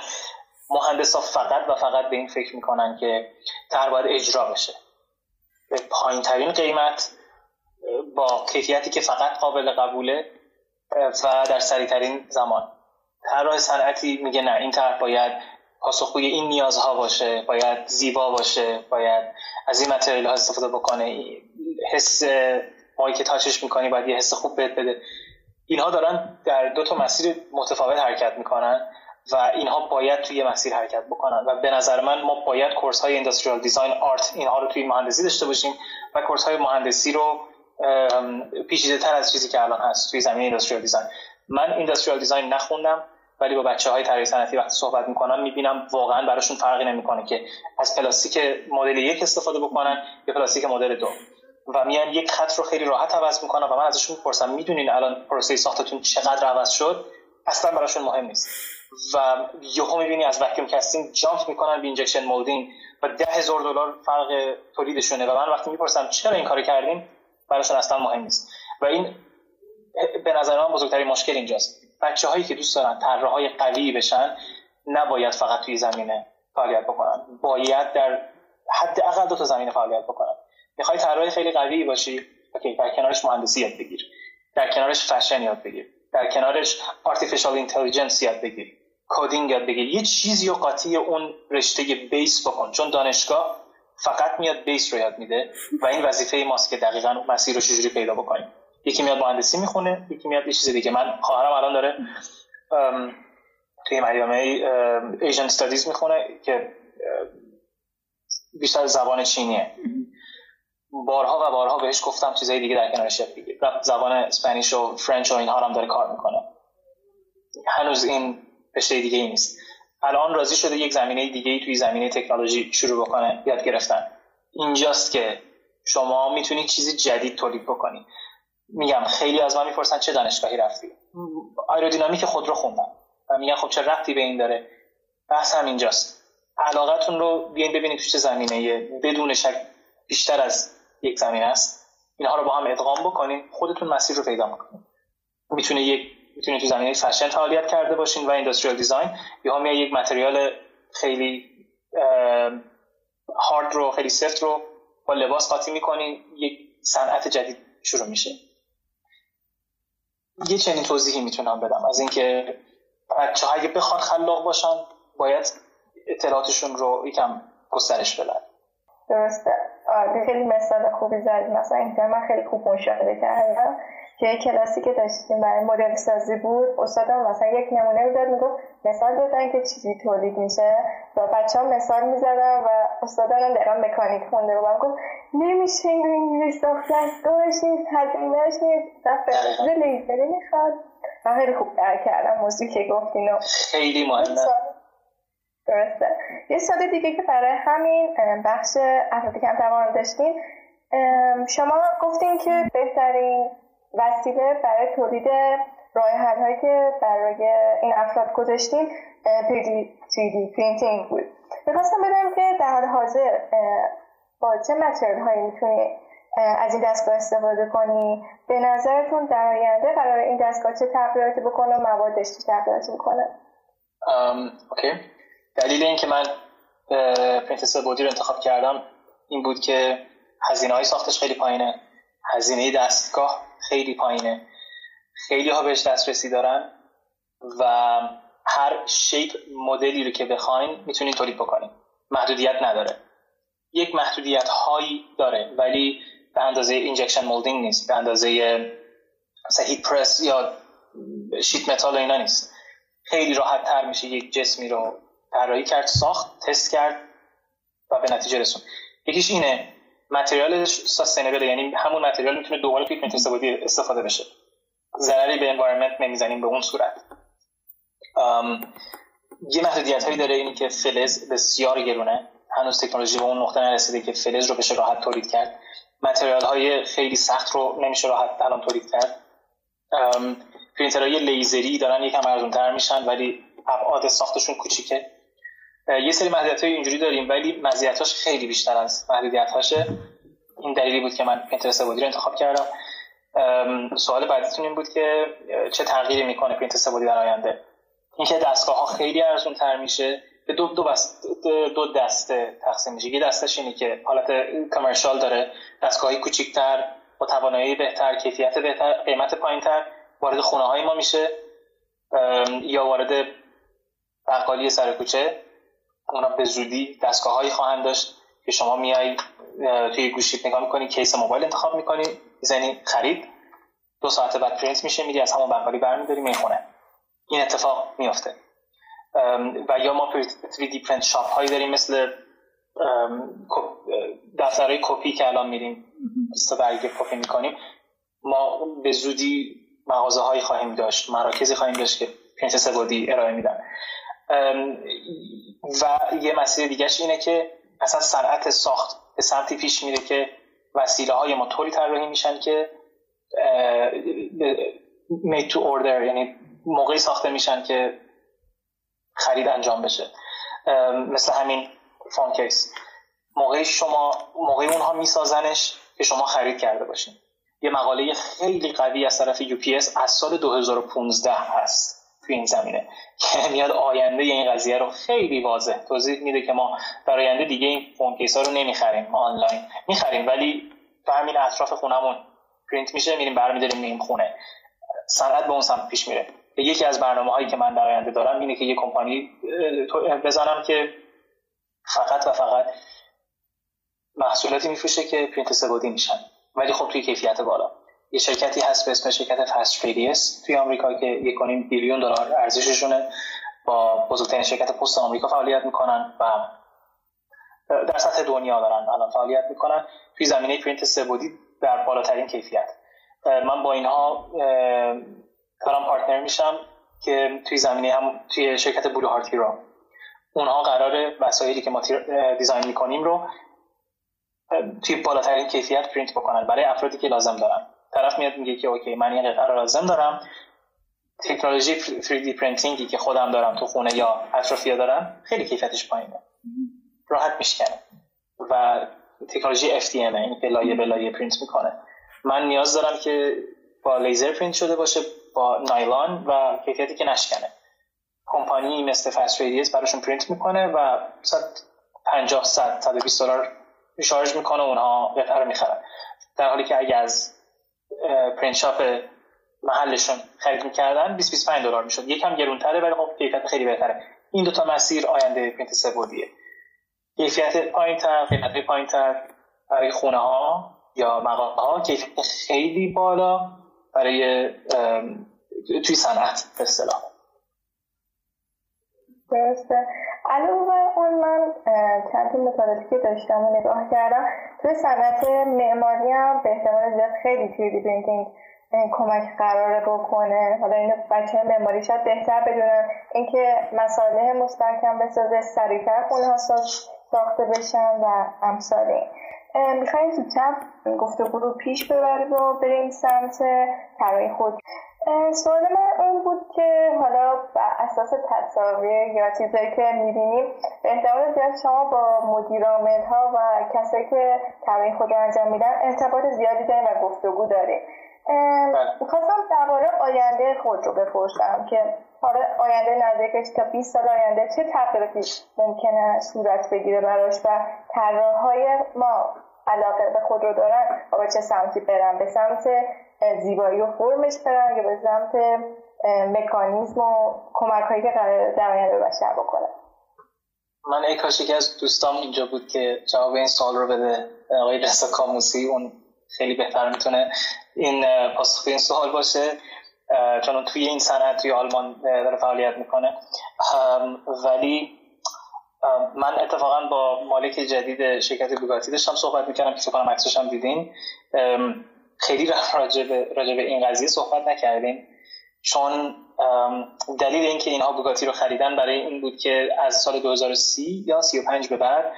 مهندس ها فقط و فقط به این فکر می‌کنن که تر باید اجرا بشه. به پایین ترین قیمت با کیفیتی که فقط قابل قبوله و در سریعترین زمان. طراح صنعتی میگه نه این طرح باید پاسخگوی این نیازها باشه باید زیبا باشه باید از این material ها استفاده بکنه. حس مایی که touch ش می‌کنی باید یه حس خوب بهت بده. اینها دارن در دو تا مسیر متفاوت حرکت می‌کنن. و اینها باید توی مسیر حرکت بکنن. و به نظر من ما باید course های industrial design art اینها رو توی مهندسی داشته باشیم و course های مهندسی رو پیچیده تر از چیزی که الان هست توی زمینه industrial design من industrial design نخوندم ولی با بچه های طراحی صنعتی وقتی صحبت می‌کنم می‌بینم واقعا براشون فرقی نمی‌کنه که از پلاستیک مدل یک استفاده بکنن یا پلاستیک مدل دو. و میان یک خط رو خیلی راحت عوض می‌کنن و من ازشون می‌پرسم می‌دونین الان پروسه ساختتون چقدر عوض شد؟ اصلا براشون مهم نیست. و یهو می‌بینی از vacuum casting jump می‌کنن به injection molding و ده هزار دلار فرق تولیدشونه. و من وقتی می‌پرسم چرا این کارو کردیم براشون اصلا مهم نیست. و این به نظر من بزرگترین مشکل اینجاست. بچه هایی که دوست دارن طراح های قوی بشن نباید فقط توی زمینه فعالیت بکنن. باید در حد اقل دو تا زمینه فعالیت بکنن. می‌خوای طراح خیلی قوی باشی؟ اوکی در کنارش مهندسی یاد بگیر. در کنارش فشن یاد بگیر. در کنارش artificial intelligence یاد بگیر. coding یاد بگیر یه چیزی رو قاطی اون رشته base بکن. چون دانشگاه فقط میاد base رو یاد میده و این وظیفه ماست که دقیقا مسیر رو چجوری پیدا بکنیم. یکی میاد مهندسی می‌خونه یکی میاد یه چیز دیگه. من خواهرم الان داره توی مریامه ایژن استادیز می‌خونه که بیشتر زبان چینیه. بارها و بارها بهش گفتم چیزای دیگه در کنارش یاد زبان اسپانیش و فرنچ و اینها هم داره کار می‌کنه. هنوز این رشته دیگه ای نیست. الان راضی شده یک زمینه دیگه ای توی زمینه تکنولوژی شروع بکنه. یاد گرفتن. اینجاست که شما می‌تونید چیزی جدید تولید بکنید میگم خیلی از من می‌پرسن چه دانشگاهی رفتی؟ آیرودینامیک خود رو خوندم. و میگن خب چه رفتی به این داره؟ بحث هم اینجاست. علاقتون رو بیاین ببینید تو چه زمینه بدون شک بیشتر از یک زمینه است. اینها رو با هم ادغام بکنید خودتون مسیر رو پیدا می‌کنید می‌تونه یک می‌تونید تو زمینه فشن فعالیت کرده باشین و اندستریال دیزاین یا هم یک متریال خیلی هارد رو خیلی سفت رو با لباس قاطی می‌کنین یک صنعت جدید شروع میشه. یه چنین توضیحی می‌تونم بدم. از اینکه بچه اگه بخوان خلاق باشن باید اطلاعاتشون رو یکم گسترش بدن. درسته. آره خیلی مثال خوبی زدی مثلا این من خیلی خوب مشاهده کردم که کلاسی که داشتیم برای مدل سازی بود استادم مثلا یک نمونه می‌داد می‌گفت مثال بزن که چیزی تولید میشه. و بچه ها مثال می‌زدن و استادان دقیقا مکانیک خونده و گفت نمیشه این اینجوری ساخت دستگاهش نیست. هزینهش نیست دفعه لیزری می‌خواد. و خیلی خوب درک کردم موضوعی که گفتین خیلی مهمه. درسته. یه سال دیگه که برای همین بخش افرادی کم توان داشتین. شما گفتین که بهترین وسیله برای تولید راه حل که برای این افراد گذاشتیم 3D printing بود. می‌خواستم بدونم که در حال حاضر با چه material هایی می‌تونی از این دستگاه استفاده کنی؟ به نظرتون در آینده قراره این دستگاه چه تغییراتی بکنه و موادش چه تغییراتی بکنه okay. دلیل اینکه من پرینت سه‌بعدی رو انتخاب کردم این بود که هزینه های ساختش خیلی پایینه. هزینه دستگاه خیلی پایینه. خیلی ها بهش دسترسی دارن و هر shape مدلی رو که بخواین می‌تونین تولید بکنین. محدودیت نداره. یک محدودیت هایی داره ولی به اندازه injection molding نیست به اندازه heat press یا sheet metal و اینا نیست. خیلی راحت تر میشه یک جسمی رو طراحی کرد ساخت تست کرد و به نتیجه رسون. یکیش اینه material ش sustainable یعنی همون متریال می‌تونه دوباره توی پرینت استفاده بشه. ضرری به environment نمی‌زنیم به اون صورت. یه محدودیت هایی داره اینی که فلز بسیار گرونه. هنوز تکنولوژی به اون نقطه نرسیده که فلز رو بشه راحت تولید کرد. material های خیلی سخت رو نمیشه راحت الان تولید کرد. پرینترهای لیزری دارن یکم ارزون میشن ولی ابعاد ساختشون کوچیکه. یه سری محدودیت های اینجوری داریم ولی مزیتاش خیلی بیشتر از محدودیت هاشه این دلیلی بود که من پرینتر سبودی رو انتخاب کردم. سوال بعدیتون این بود که چه تغییری می‌کنه پرینت سبودی در آینده؟ اینکه دستگاه ها خیلی ارزون تر میشه به دو دو, دو دسته تقسیم میشه. یه دستش اینه که حالت کامرشال داره دستگاهی کوچیکتر با توانایی بهتر کیفیت بهتر قیمت پایینتر وارد خونه های ما میشه. یا وارد بقالی سر کوچه. اونا به زودی دستگاه هایی خواهند داشت که شما میای توی گوشیت نگاه می‌کنی case موبایل انتخاب می‌کنی می‌زنی خرید دو ساعت بعد پرینت میشه میری از همون بقالی برمیداری میری خونه. این اتفاق میافته. و یا ما 3D print shop هایی داریم مثل دفترهای کپی که الان میریم 20 برگ کپی می‌کنیم ما به زودی مغازه هایی خواهیم داشت مراکزی خواهیم داشت که پرینت سه‌بعدی ارائه میدن. و یه مسئله دیگهش اینه که اصلا سرعت ساخت به سمتی پیش میره که وسیله های ما طوری طراحی میشن که made to order یعنی موقعی ساخته میشن که خرید انجام بشه. مثل همین phone case موقعی شما موقعی اونها میسازنش که شما خرید کرده باشین. یه مقاله خیلی قوی از طرف UPS سال 2015 هست. توی این زمینه. که میاد آینده این قضیه رو خیلی واضح توضیح میده که ما در آینده دیگه این phone ها رو نمی‌خریم آنلاین. می‌خریم ولی تو همین اطراف خونمون پرینت میشه میریم برمیداریم میریم خونه. صنعت به اون سمت پیش میره. یکی از برنامه هایی که من در آینده دارم اینه که یه کمپانی بزنم که فقط و فقط محصولاتی میفروشه که پرینت سه‌بعدی میشن. ولی خب توی کیفیت بالا. یه شرکتی هست به اسم شرکت Fast Radius توی آمریکا که یک billion دلار ارزششونه. با بزرگترین شرکت پست آمریکا فعالیت می‌کنن و در سطح دنیا دارن الان فعالیت می‌کنن. توی زمینه پرینت سه‌بعدی در بالاترین کیفیت. من با اینها دارم partner میشم که توی زمینه هم توی شرکت بلو هارتی رو اونها قراره وسایلی که ما design می‌کنیم رو توی بالاترین کیفیت پرینت بکنن برای افرادی که لازم دارن. طرف میاد میگه که okay من این قطعه رو لازم دارم. تکنولوژی 3D printing ی که خودم دارم تو خونه یا اطرافیا دارم خیلی کیفیتش پایینه. راحت میشکنه و تکنولوژی FDM این که لایه به لایه پرینت می‌کنه. من نیاز دارم که با لیزر پرینت شده باشه با nylon و کیفیتی که نشکنه. کمپانی مثل Fast Radius براشون پرینت می‌کنه و 50 100 120 دلار charge می‌کنه اونها قطعه رو می‌خرن. در حالی که اگه از پرینت محلشون خرید می‌کردن 20 25 دلار می‌شد. یکم گرونتره ولی خب کیفیت خیلی بهتره. این دوتا مسیر آینده پرینت سه‌بعدیه کیفیت پایینتر قیمت پایینتر برای خونه ها یا محله ها کیفیت خیلی بالا برای توی صنعت به اصطلاح. درسته. علاوه اون من چند تا مطالعاتی که داشتم و نگاه کردم توی صنعت معماری هم به احتمال زیاد خیلی توی پرینتینگ کمک قراره بکنه. حالا اینو بچه معماری شاید بهتر بدونن. اینکه مساله مستحکم بسازه سریعتر خونه ها ساخته بشن و امثال این می‌خوایم زودتر گفتگو رو پیش ببریم و بریم سمت طراحی خود. سوال من اون بود که حالا بر اساس تصاویر یا چیزایی که می‌بینیم به احتمال زیاد شما با مدیرامل ها و کسایی که طراحی خود رو انجام میدن ارتباط زیادی داریم و گفتگو داریم می‌خواستم درباره آینده خود رو بپرسم که حالا آینده نزدیکش تا 20 سال آینده چه تغییراتی ممکنه صورت بگیره براش و طراحهای ما علاقه به خود رو دارن و به چه سمتی برن؟ به سمت زیبایی و فرمش برن یا به سمت مکانیزم و کمک هایی که قرار در آینده بشر بکنه من ای کاش یکی از دوستام اینجا بود که جواب این سال رو بده. آقای رسا کاموسی اون خیلی بهتر می‌تونه این پاسخ این سوال باشه. چون توی این صنعت توی آلمان داره فعالیت می‌کنه. ولی من اتفاقا با مالک جدید شرکت بوگاتی داشتم صحبت می‌کردم. که فکر عکسش هم دیدین. خیلی راجع به, راجع به این قضیه صحبت نکردیم. چون دلیل اینکه اینها بوگاتی رو خریدن برای این بود که از سال 2030 یا 35 به بعد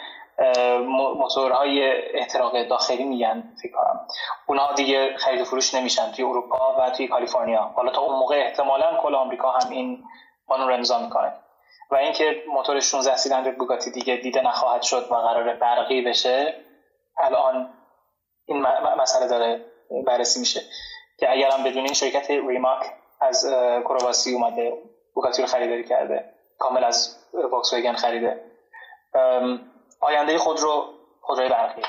موتورهای احتراق داخلی میگن فکر کنم. اونها دیگه خرید و فروش نمیشن توی اروپا و توی کالیفرنیا. حالا تا اون موقع احتمالا کل آمریکا هم این قانون رو امضا می‌کنه. و اینکه موتور 16 سیلندر بوگاتی دیگه دیده نخواهد شد و قراره برقی بشه الان این مسئله داره. بررسی میشه. که اگر هم بدونین شرکت ریماک از کرواسی اومده بوگاتی رو خریداری کرده کامل از فولکس واگن خریده. آینده خودرو خودروی برقی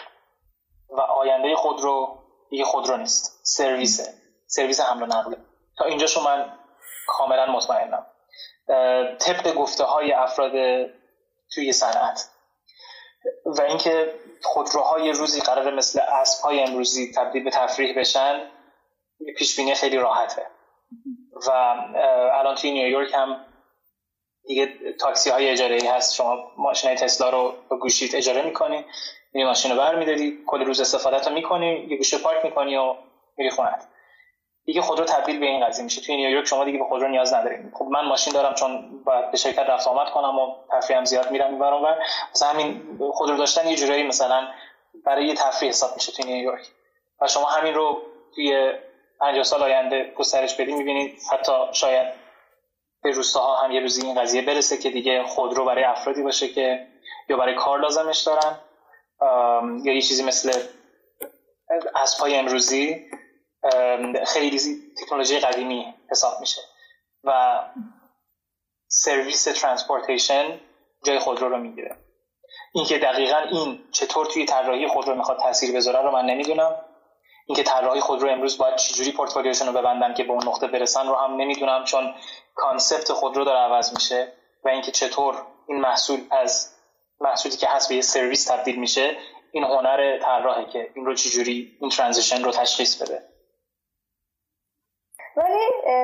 و آینده خودرو دیگه خودرو نیست. سرویسه. سرویس حمل و نقله تا اینجاشو من کاملا مطمئنم. طبق گفته های افراد توی صنعت. و اینکه خودروهای روزی قرار مثل اسب های امروزی تبدیل به تفریح بشن پیش بینی خیلی راحته. و الان توی نیویورک هم دیگه تاکسی های اجاره ای هست. شما ماشین تسلا رو با گوشیت اجاره می‌کنی میری ماشین رو برمیداری کل روز استفاده رو می‌کنی یه گوشه پارک می‌کنی و میری خونت دیگه خودرو تبدیل به این قضیه میشه. توی نیویورک شما دیگه به خودرو نیاز ندارید خب من ماشین دارم چون باید به شرکت رفت آمد کنم و تفریحم زیاد میرم می‌برم و مثلا همین خودرو داشتن یه جورایی مثلا برای یه تفریح حساب میشه توی نیویورک. و شما همین رو توی 50 سال آینده گسترش بدید می‌بینید. حتی شاید به روستاها هم یه روزی این قضیه برسه که دیگه خودرو برای افرادی باشه که یا برای کار لازمش دارن. یا یه چیزی مثل اسبای امروزی خیلی تکنولوژی قدیمی حساب میشه. و سرویس transportation جای خودرو رو می‌گیره. اینکه دقیقا این چطور توی طراحی خودرو می‌خواد تاثیر بذاره رو من نمی‌دونم. اینکه طراحی خودرو امروز باید چجوری پورتفولیوشون رو ببندن که به اون نقطه برسن رو هم نمی‌دونم چون concept خودرو داره عوض میشه و اینکه چطور این محصول از محصولی که هست به یه سرویس تبدیل میشه این هنر طراحه که این رو چجوری این ترانزیشن رو تشخیص بده. ولی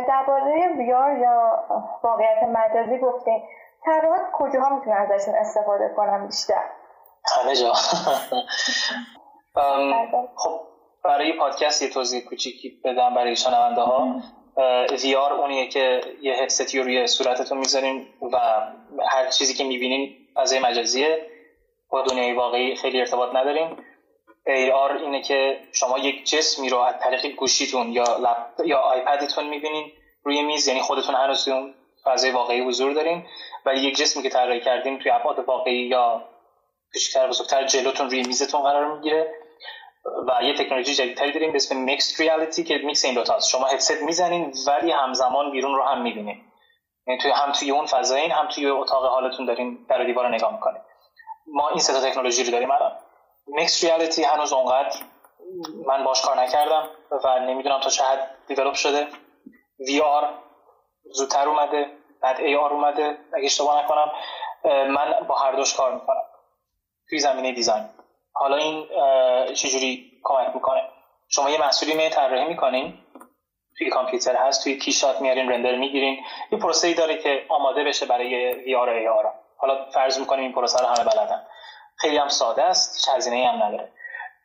درباره ویار یا واقعیت مجازی گفتیم طراحات کجاها می‌تونن ازشون استفاده کنم بیشتر؟ همه جا. خب برای پادکست یه توضیح کوچیکی بدم برای شنونده ها ویار اونیه که یه هدستی رو روی صورتتون می‌ذارین و هر چیزی که می‌بینین از مجازیه با دنیای واقعی خیلی ارتباط نداریم AR اینه که شما یک جسمی رو از طریق گوشیتون یا لپ یا آیپدتون می‌بینین روی میز یعنی خودتون هنوز اون فضای واقعی حضور دارین. ولی یک جسمی که طراحی کردین توی ابعاد واقعی یا کوچکتر بزرگتر جلوتون روی میزتون قرار می‌گیره. و یه تکنولوژی جدیدتری داریم به اسم mixed reality که میکس این دو شما هدست می‌زنین ولی همزمان بیرون رو هم می‌بینین. یعنی توی هم توی اون فضایین هم توی اتاق هالتون دارین در دیوار نگاه می‌کنین. ما این سه تکنولوژی رو داریم الان. mixed reality هنوز اونقدر من باش کار نکردم و نمی‌دونم تا چه حد develop شده. VR زودتر اومده بعد AR اومده. اگه اشتباه نکنم من با هر دوش کار می‌کنم. توی زمینه design. حالا این چجوری کمک می‌کنه؟ شما یه محصولی می طراحی می‌کنین. توی کامپیوتر هست توی کیشات میارین رندر می‌گیرین. یه پروسه ای داره که آماده بشه برای وی آر ای آر حالا فرض می‌کنیم این پروسه رو همه بلدن. خیلی هم ساده است هیچ هزینه هم نداره.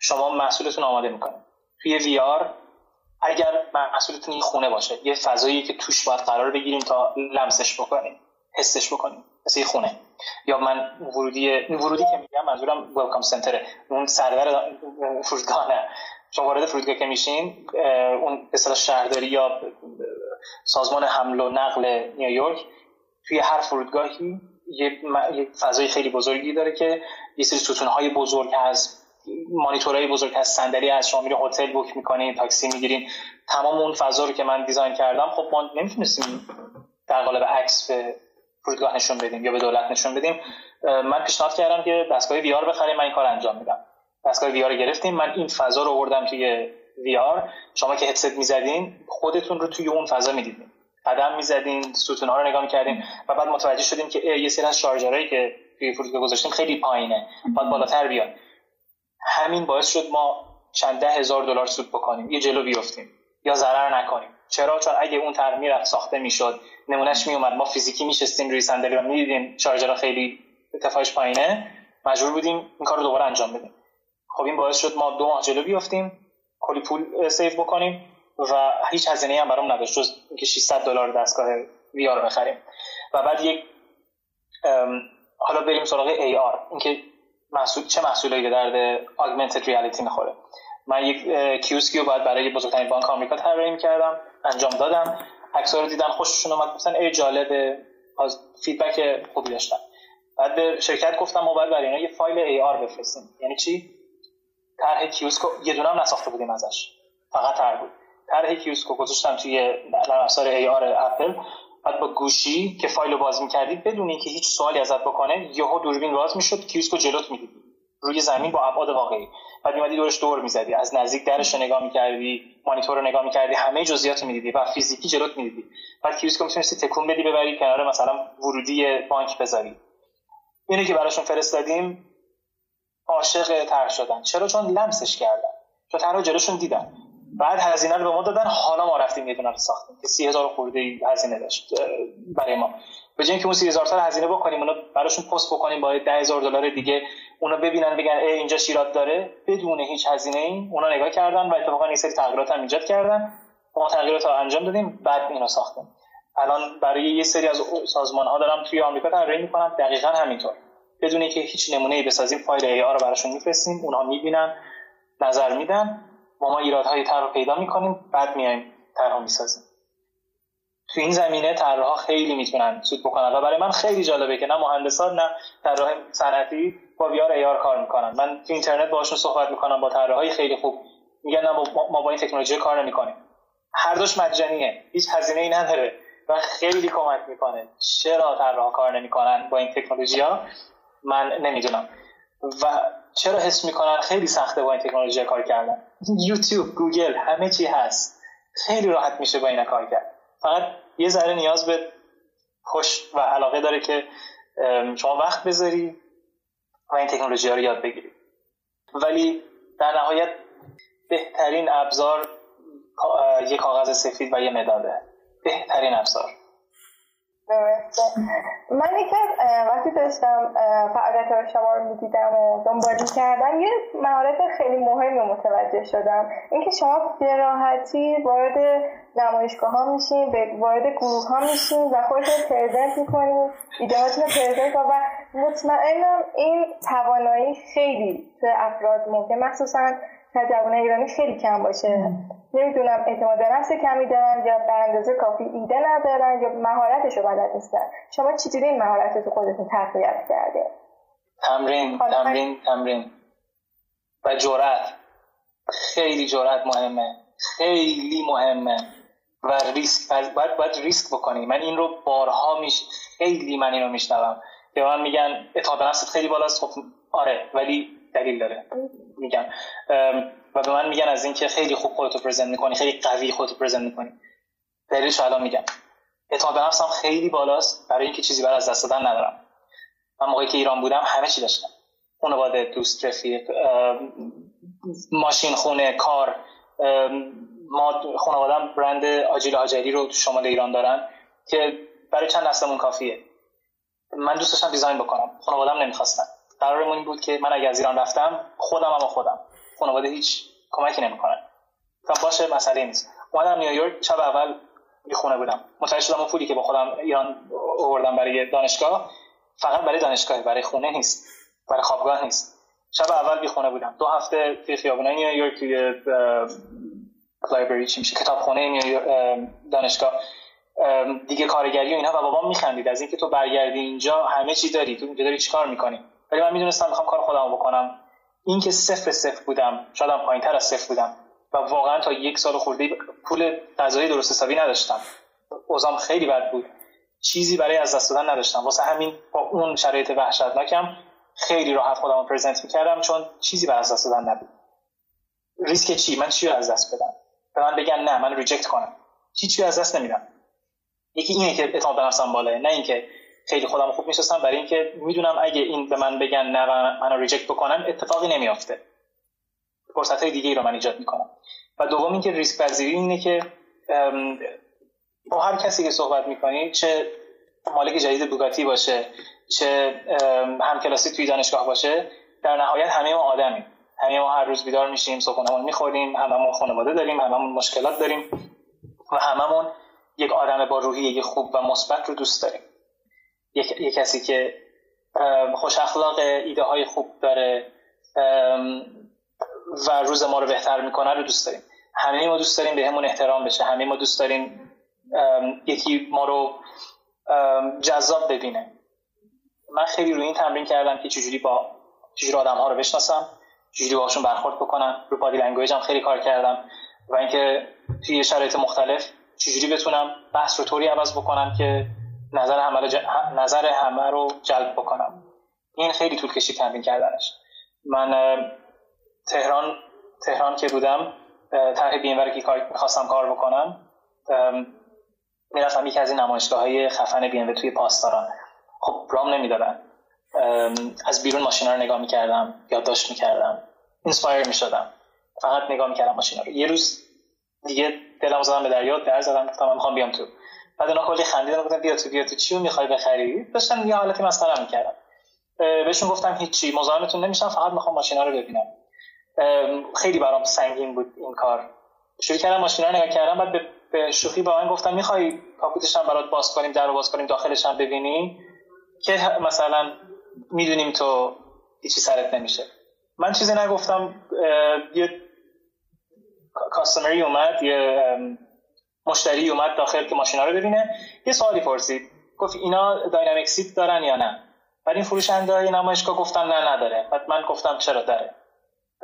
شما محصولتون آماده می‌کنید. توی وی آر اگر محصولتون این خونه باشه یه فضایی که توش باید قرار بگیریم تا لمسش بکنیم حسش بکنیم مثل خونه. یا من ورودی ورودی که میگم منظورم ویلکام سنتره اون سردر فرودگاه شما وارد فرودگاه که میشین اون اصطلاح شهرداری یا سازمان حمل و نقل نیویورک توی هر فرودگاهی یه فضای خیلی بزرگی داره که یه سری ستونهای بزرگ هست مانیتورهای بزرگ هست صندلی هست شما میرین هتل بوک می‌کنین تاکسی می‌گیرین. تمام اون فضا رو که من دیزاین کردم خب ما نمی‌تونستیم در قالب عکس به فرودگاه نشون بدیم یا به دولت نشون بدیم. من پیشنهاد کردم که دستگاه وی آر بخریم من این کار انجام میدم. دستگاه وی آر گرفتیم من این فضا رو آوردم توی وی آر. شما که هدست می‌زدین خودتون رو توی اون فضا می‌دیدین. قدم می‌زدین ستون ها رو نگاه می‌کردیم و بعد متوجه شدیم که یه سری از شارژرهایی که توی فرودگاه گذاشتیم خیلی پایینه. باید بالاتر بیاد. همین باعث شد ما چند ده هزار دلار سود بکنیم. یه جلو بیفتیم یا ضرر نکنیم. چرا؟ چون اگه اون طرح می‌رفت ساخته می‌شد. نمونهش میومد ما فیزیکی میشستیم روی صندلی و می‌دیدیم شارژر خیلی ارتفاعش پایینه. مجبور بودیم این کار رو دوباره انجام بدیم. خب این باعث شد ما دو ماه جلو بیفتیم کلی پول سیو بکنیم. و هیچ هزینه هم برام نداشت جز اینکه 600 دلار دستگاه وی رو بخریم. و بعد یک حالا بریم سراغ AR اینکه محصول چه محصولی به درد augmented reality می‌خوره. من یک کیوسکی رو باید برای بزرگترین بانک آمریکا طراحی کردم انجام دادم. عکس‌ها رو دیدن خوششون اومد گفتن ای جالبه از feedback خوبی داشتن بعد به شرکت گفتم ما باید برای اینا یه فایل AR بفرستیم. یعنی چی؟ طرح کیوسکو یه دونه هم نساخته بودیم ازش. فقط طرح بود. طرح کیوسکو گذاشتم توی افزار AR اپل. بعد با گوشی که فایل رو باز می‌کردی بدون اینکه هیچ سوالی ازت بکنه یهو دوربین باز می‌شد کیوسکو جلوت می‌دیدی روی زمین با ابعاد واقعی. بعد میمدی دورش دور می‌زدی. از نزدیک درش رو نگاه می‌کردی مانیتور رو نگاه می‌کردی همه جزئیات می‌دیدی و فیزیکی جلوت می‌دیدی. بعد کیوسکو می‌تونستی تکون بدی ببری کنار مثلا ورودی بانک بذاری. اینه که براشون فرستادیم عاشق تر شدن. چرا؟ چون لمسش کردن. چون تنها جلوشون دیدن. بعد هزینه رو به ما دادن. حالا ما رفتیم یه دونه ساختیم که 30000 خورده هزینه داشت برای ما. به جای اینکه اون 30000 تا هزینه بکنیم اونا براشون پست بکنیم با 10000 دلار دیگه اونا ببینن بگن ای اینجا شیرات داره. بدون هیچ هزینه ای اونا نگاه کردن و اتفاقا این سری تغییرات هم ایجاد کردن. ما تغییرات رو انجام دادیم بعد اینو ساختیم. الان برای یه سری از سازمان ها دارم توی آمریکا طراحی می‌کنم دقیقا همینطور. بدون اینکه هیچ نمونه ای بسازیم فایل ای رو براشون میفرستیم اونها می‌بینن نظر میدن. ما ما ایرادهای طرح رو پیدا می‌کنیم بعد میایم طرح می‌سازیم. تو این زمینه طراحا خیلی می‌تونن سود بکنن و برای من خیلی جالبه که نه مهندسان نه طراح صنعتی با ویار ایار کار می‌کنن. من تو اینترنت باشون صحبت می‌کنم با طراحای خیلی خوب. میگن نه ما با این تکنولوژی کار نمی‌کنیم. هر دوش مجانیه هیچ هزینه ای نداره و خیلی کمک می‌کنه. چرا طراحا کار نمی‌کنن با این تکنولوژی ها من نمی‌دونم. و چرا حس می‌کنن خیلی سخته با این تکنولوژی کار کردن؟ یوتیوب گوگل همه چی هست. خیلی راحت میشه با این کار کرد. فقط یه ذره نیاز به خوش و علاقه داره که شما وقت بذاری و این تکنولوژی ها رو یاد بگیری. ولی در نهایت بهترین ابزار یک کاغذ سفید و یه مداده بهترین ابزار. من یکی وقتی داشتم فعالیت شما رو می‌دیدم و دنبال کردم یه مهارت خیلی مهمی متوجه شدم. اینکه شما به راحتی وارد نمایشگاه ها میشین وارد گروه ها میشین و خودت رو پرزنت می‌کنین ایدهاتون رو پرزنت و مطمئنم این توانایی خیلی تو افراد ممکن مخصوصا در جوان ایرانی خیلی کم باشه. نمی‌دونم اعتماد نفس کمی دارن یا به اندازه کافی ایده ندارن یا مهارتش رو بلد نیستن. شما چجوری این مهارت رو خودتون تقویت کرده؟ تمرین تمرین تمرین. و جرأت. خیلی جرأت مهمه. خیلی مهمه. و ریسک باید باید ریسک بکنی. من این رو بارها میش خیلی من اینو میشنوم. که من میگن اعتماد نفست خیلی بالاست. خب آره ولی دلیل داره. میگم و به من میگن از اینکه خیلی خوب خودتو پرزنت می‌کنی خیلی قوی خودتو پرزنت می‌کنی. دلیلش الان میگم. اعتماد به نفسم خیلی بالاست برای اینکه چیزی برای از دست دادن ندارم. من موقعی که ایران بودم همه چی داشتم. خانواده دوست رفیق ماشین خونه کار. ما خانوادم برند آجیل آجری رو تو شمال ایران دارن که برای چند نسلمون کافیه. من دوست داشتم دیزاین بکنم. خانوادم نمی‌خواستن. قرارمون این بود که من اگه از ایران رفتم خودم هم خودم. خانواده هیچ کمکی نمی‌کنن. تا باشه مسئله نیست. اومدم نیویورک شب اول خونه بودم. متوجه شدم اون پولی که با خودم ایران آوردم برای دانشگاه فقط برای دانشگاه برای خونه نیست. برای خوابگاه نیست. شب اول بی خونه بودم. دو هفته توی خیابونای نیویورک توی لایبرری چی میشه کتابخونه دانشگاه. دیگه کارگری و اینها و بابام میخندید. از اینکه تو برگردی اینجا همه چی داری. تو اینجا داری چیکار می‌کنی؟ ولی من می‌دونستم می‌خوام کار خودم بکنم. اینکه صفر صفر بودم شاید پایین تر از صفر بودم. و واقعا تا یک سال خورده پول غذایی درست حسابی نداشتم. اوضاعم خیلی بد بود. چیزی برای از دست دادن نداشتم. واسه همین با اون شرایط وحشتناکم خیلی راحت خودم رو present می‌کردم چون چیزی برای از دست دادن نبود. ریسک چی؟ من چی رو از دست بدم؟ به من بگن نه من reject کنم. چی از دست نمیدم. یکی اینه که اعتماد به نفسم بالاه نه اینکه خیلی خودم خوب میشستم برای اینکه می‌دونم اگه این به من بگن نه و منو reject بکنن اتفاقی نمیافته. فرصت های دیگه رو من ایجاد می‌کنم. و دوم اینکه ریسک پذیری اینه که با هر کسی که صحبت می‌کنی چه مالک جدید بوگاتی باشه چه همکلاسی توی دانشگاه باشه در نهایت همه ما آدمیم. همه ما هر روز بیدار میشیم صبحونهمون می‌خوریم هممون خانواده داریم هممون مشکلات داریم و هممون یک آدم با روحیه خوب و مثبت رو دوست داریم. یک, کسی که خوش اخلاق ایده های خوب داره و روز ما رو بهتر می‌کنه رو دوست داریم. همه ما دوست داریم به همون احترام بشه. همه ما دوست داریم یکی ما رو جذاب ببینه. من خیلی روی این تمرین کردم که چجوری با چجوری آدم ها رو بشناسم چجوری باشون برخورد بکنم. رو بادی لنگویج هم خیلی کار کردم. و اینکه توی شرایط مختلف چجوری بتونم بحث رو طوری عوض بکنم که نظر همه رو, نظر همه رو جلب بکنم. این خیلی طول کشید تمرین کردنش. من تهران تهران که بودم طرح بینور که کار می‌خواستم کار بکنم می‌رفتم یکی از این نمایشگاه های خفن بی توی پاسداران. خب رام نمی‌دادن. از بیرون ماشینا رو نگاه می‌کردم یادداشت می‌کردم inspire می‌شدم. فقط نگاه می‌کردم ماشینا رو. یه روز دیگه دلم زدم به دریا در زدم گفتم من می‌خوام بیام تو. بعد اونا کلی خندیدن گفتم بیا تو بیا تو. چی می‌خوای بخری؟ داشتن یه حالتی مسخره می‌کردم بهشون گفتم هیچی مزاحمتون نمیشم فقط می‌خوام ماشینا رو ببینم. خیلی برام سنگین بود این کار. شروع کردم ماشینا رو نگاه کردم بعد به شوخی با من گفتم می‌خوای کاپوتش هم برات باز کنیم در رو باز کنیم داخلش هم ببینی که مثلا می‌دونیم تو هیچی سرت نمیشه. من چیزی نگفتم یه customer ی اومد یه مشتری اومد داخل که ماشینا رو ببینه. یه سوالی پرسید. گفت اینا dynamic seat دارن یا نه؟ بعد این فروشنده های نمایشگاه گفتن نه نداره. بعد من گفتم چرا داره؟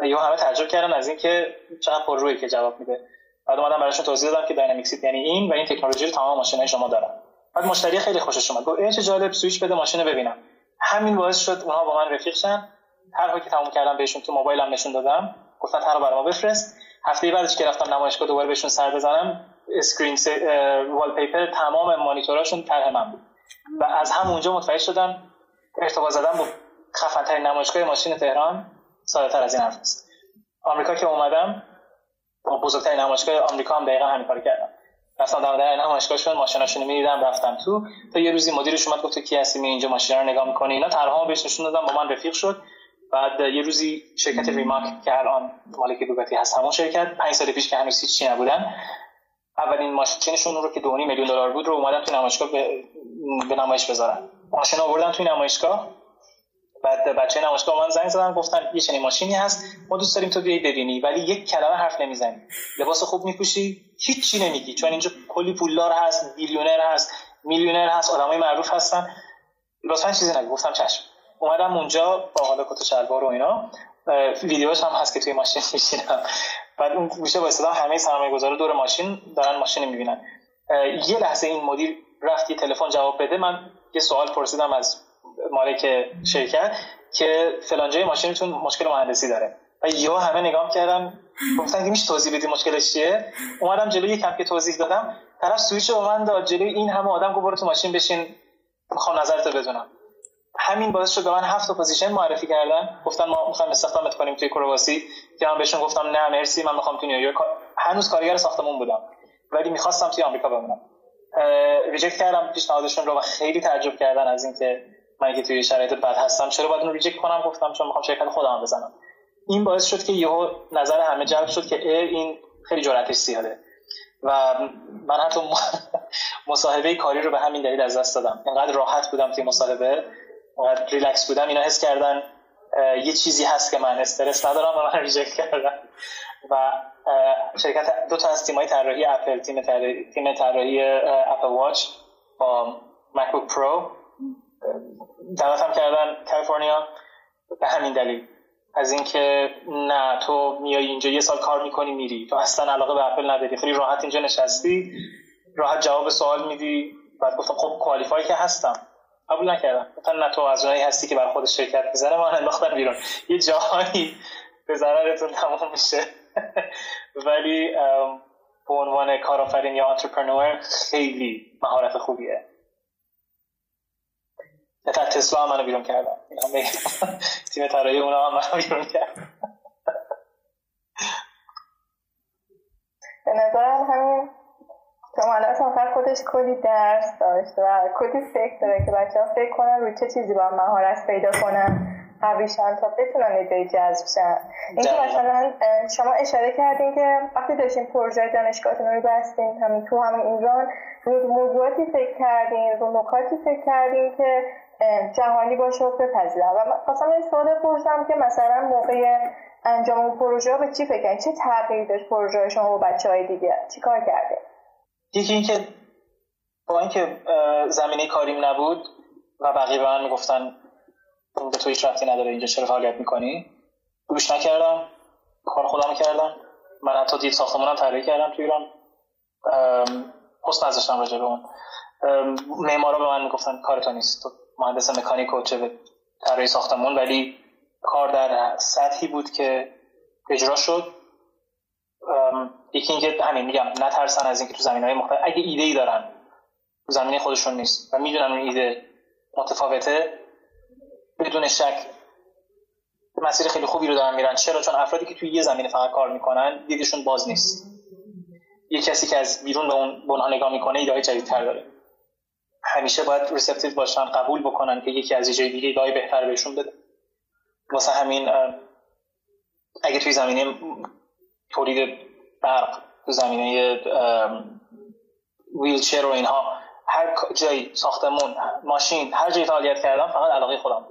یه همه تعجب کردن از اینکه چقدر پررویه که جواب میده. بعد اومدم براشون توضیح دادم که dynamic seat یعنی این و این تکنولوژی رو تمام ماشینای شما دارن. بعد مشتری خیلی خوشش اومد. گفت چه جالب سوئیچ بده ماشین ببینم. همین باعث شد اونها با من رفیق شن. هر که تموم کردم بهشون تو موبایلم نشون دادم. گفتن هر برام بفرست. هفته بعدش که رفتم نمایشگاه دوباره بهشون سر بزنم screen سی... wallpaper تمام مانیتوراشون طرح من بود. و از همونجا متوجه شدم ارتباط زدن با خفن ترین نمایشگاه ماشین تهران ساده تر از این حرفاست. آمریکا که اومدم با بزرگترین نمایشگاه آمریکا هم دقیقا همین کار کردم. رفتم در در نمایشگاهشون ماشیناشون می‌دیدم رفتم تو. تا یه روزی مدیرش اومد گفت کی هستی می اینجا ماشینا رو نگاه می‌کنی؟ اینا طرحامو بهش نشون دادم با من رفیق شد. بعد یه روزی شرکت ریماک که الان مالک دوگاتی هست همون شرکت. پنج سال پیش که هنوز هیچی نبودن اولین ماشینشون رو که 2 میلیون دلار بود رو اومدن تو نمایشگاه به, به نمایش بذارن. ماشین آوردن توی نمایشگاه. بعد بچه نمایشگاه من زنگ زدن گفتن یه چنین ماشینی هست ما دوست داریم تو بیای ببینی. ولی یک کلمه حرف نمی‌زنی. لباس خوب میپوشی هیچی نمیگی. چون اینجا کلی پولدار هست بیلیونر هست میلیونر هست آدمای معروف هستن. لطفا چیزی نگو. گفتم چشم. اومدم اونجا با حالا کت شلوار و اینا. ویدیوش هم هست که توی ماشین میشینم بعد اون گوشه وایسادم همه سرمایه گذاره دور ماشین دارن ماشین می‌بینن. یه لحظه این مدیر رفت یه تلفن جواب بده. من یه سوال پرسیدم از مالک شرکت که فلانجای ماشینتون مشکل مهندسی داره. و یهو همه نگاه کردن گفتن که میشه توضیح بدی مشکلش چیه؟ اومدم جلوی کم که توضیح دادم. طرف سویچ رو من داد. جلوی این همه آدم گفت برو تو ماشین بشین. می‌خوام نظرتو بدونم. همین باعث شد به من هفت position معرفی کردن. گفتن ما می‌خوایم استخدامت کنیم توی کرواسی. که من بهشون گفتم نه مرسی من می‌خوام تو نیویورک. هنوز کارگر ساختمون بودم. ولی می‌خواستم توی آمریکا بمونم. reject کردم پیشنهادشون رو و خیلی تعجب کردن از اینکه من که توی شرایط بد هستم. چرا باید اون reject کنم؟ گفتم چون می‌خوام شرکت خودم بزنم. این باعث شد که یهو نظر همه جلب شد که این خیلی جرأتش زیاده. و من حتی مصاحبه کاری رو به همین دلیل از دست دادم. اینقدر راحت بودم توی مصاحبه. ریلکس بودم اینا حس کردن یه چیزی هست که من استرس ندارم و منو reject کردن. و شرکت دو تا از تیمای طراحی اپل تیم طراحی تیم طراحی Apple Watch با MacBook Pro دعوتم کردن کالیفرنیا به همین دلیل. از اینکه نه تو میای اینجا یه سال کار می‌کنی میری. تو اصلا علاقه به اپل نداری. خیلی راحت اینجا نشستی راحت جواب سوال میدی. بعد گفتم خب کوالیفای که هستم. قبول نکردم. گفتن نه تو از اونایی هستی که برای خود شرکت می‌زنه من انداختن بیرون. یه جایی به ضررتون تمام میشه. ولی به عنوان کارآفرین یا انترپرنور خیلی مهارت خوبیه. تا تسلا منو بیرون کردم تیم طراحی اونا هم منو بیرون کرد به نظرم همین کمالات آخر خودش کلی درس داشت و کلی فکر داره که بچه ها فکر کنن روی چه چیزی با مهارت پیدا کنن قویشن تا بتونن ایده جذب شن. اینکه مثلا شما اشاره کردین که وقتی داشتین پروژه دانشگاهتون رو بستین همین تو همین ایران رو موضوعاتی فکر کردین رو نکاتی فکر کردین که جهانی باشه و بپذیرن. و مثلا این سوال پرسم که مثلا موقع انجام پروژه به چی فکر چه تغییری داشت پروژه شما و بچه های دیگه؟ چی کار کرده یکی اینکه با اینکه زمینه کاریم نبود و بقیه به من می‌گفتن به تو هیچ رفتی نداره اینجا چرا فعالیت می‌کنی گوش نکردم کار خودم کردم من حتی دید ساختمونم طراحی کردم تو ایران حسن ازشتم راجع به اون. معمارا به من می‌گفتن کار تو نیست تو مهندس مکانیک و چه طراحی ساختمون ولی کار در سطحی بود که اجرا شد. یکی اینکه همین میگم نترسن از اینکه تو زمین های مختلف اگه ایده ای دارن تو زمینه خودشون نیست و می‌دونن اون ایده متفاوته بدون شک مسیر خیلی خوبی رو دارن میرن. چرا؟ چون افرادی که توی یه زمینه فقط کار می‌کنن دیدشون باز نیست. یه کسی که از بیرون به اون به نگاه می‌کنه ایده جدیدتر داره. همیشه باید ریسپتیو باشن قبول بکنن که یکی از یه دیگه ایده بهتر بهشون بده. واسه همین اگه توی زمینه تولید برق تو زمینه ویلچر و اینها. هر جایی ساختمون ماشین هر جایی فعالیت کردم فقط علاقه خودم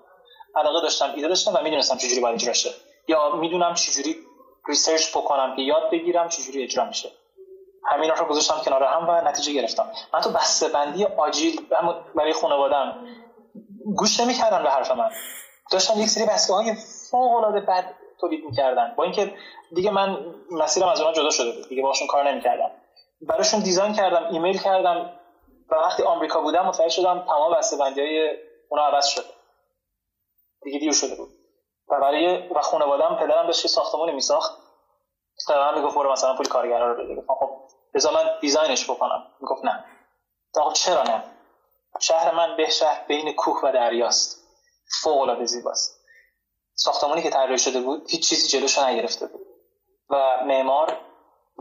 علاقه داشتم ایده داشتم و می‌دونستم چجوری باید اجرا شه یا می‌دونم چجوری research بکنم که یاد بگیرم چجوری اجرا میشه. همین رو گذاشتم کنار هم و نتیجه گرفتم. من تو بسته بندی آجیل برای خانوادم گوش نمی‌کردن به حرف من. داشتم یک سری بسته های فوق العاده بد تولید می‌کردن. با اینکه دیگه من مسیرم از اونها جدا شده بود. دیگه باشون کار نمی‌کردم. براشون دیزاین کردم ایمیل کردم و وقتی آمریکا بودم متوجه شدم تمام بندی های اونا عوض شده. دیگه دیر شده بود. و برای و خانواده‌ام پدرم داشت یه ساختمانی میساخت. تا من می‌گفت برو مثلا پول کارگرا رو بده. خب بذار من دیزاینش بکنم. می‌گفت نه. خب چرا نه؟ شهر من به شهر بین کوه و دریاست. فوق العاده زیباست. ساختمانی که طراحی شده بود هیچ چیزی جلوشو نگرفته بود. و معمار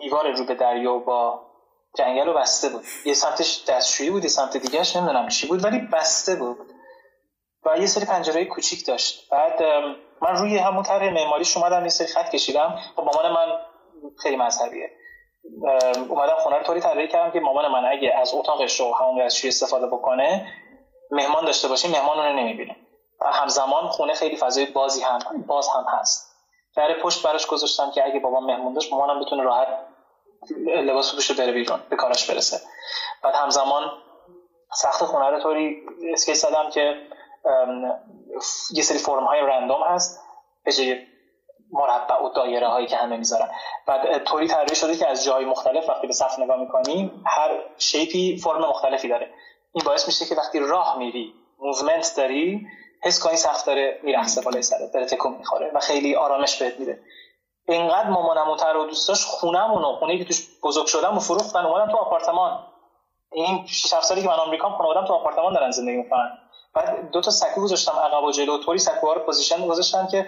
دیوار رو به دریا با جنگل رو بسته بود. یه سمتش دستشویی بود یه سمت دیگهش نمی‌دونم چی بود ولی بسته بود. و یه سری پنجره کوچیک داشت. بعد من روی همون طرح معماریش اومدم یه سری خط کشیدم. خب مامان من خیلی مذهبیه. اومدم خونه رو طوری طراحی کردم که مامان من اگه از اتاقش رو همون دستشویی استفاده بکنه مهمان داشته باشیم مهمان رو نمی‌بینه. و همزمان خونه خیلی فضای بازی هم باز هم هست. در پشت براش گذاشتم که اگه بابا مهمون داشت مامانم بتونه راحت لباس پوشه بره بیرون به کارش برسه. بعد همزمان سخت خونه رو طوری اسکیس زدم که یه سری فرم های رندوم هست به جای مربع و دایره هایی که همه می‌ذارن. بعد طوری طراحی شده که از جای مختلف وقتی به سقف نگاه می‌کنیم هر shape ی فرم مختلفی داره. این باعث میشه که وقتی راه میری movement داری حس کنی سقف داره میرخصه بالای سرت داره تکون می‌خوره و خیلی آرامش بهت میده. اینقدر مامانم و تر و دوست داشت خونمون و خونه که توش بزرگ شدم و فروختن اومدم تو آپارتمان. این 6 سالی که من آمریکام خانوادم تو آپارتمان دارن زندگی می‌کنن. بعد دو تا سکو گذاشتم عقب و جلو. طوری سکوها رو position گذاشتم که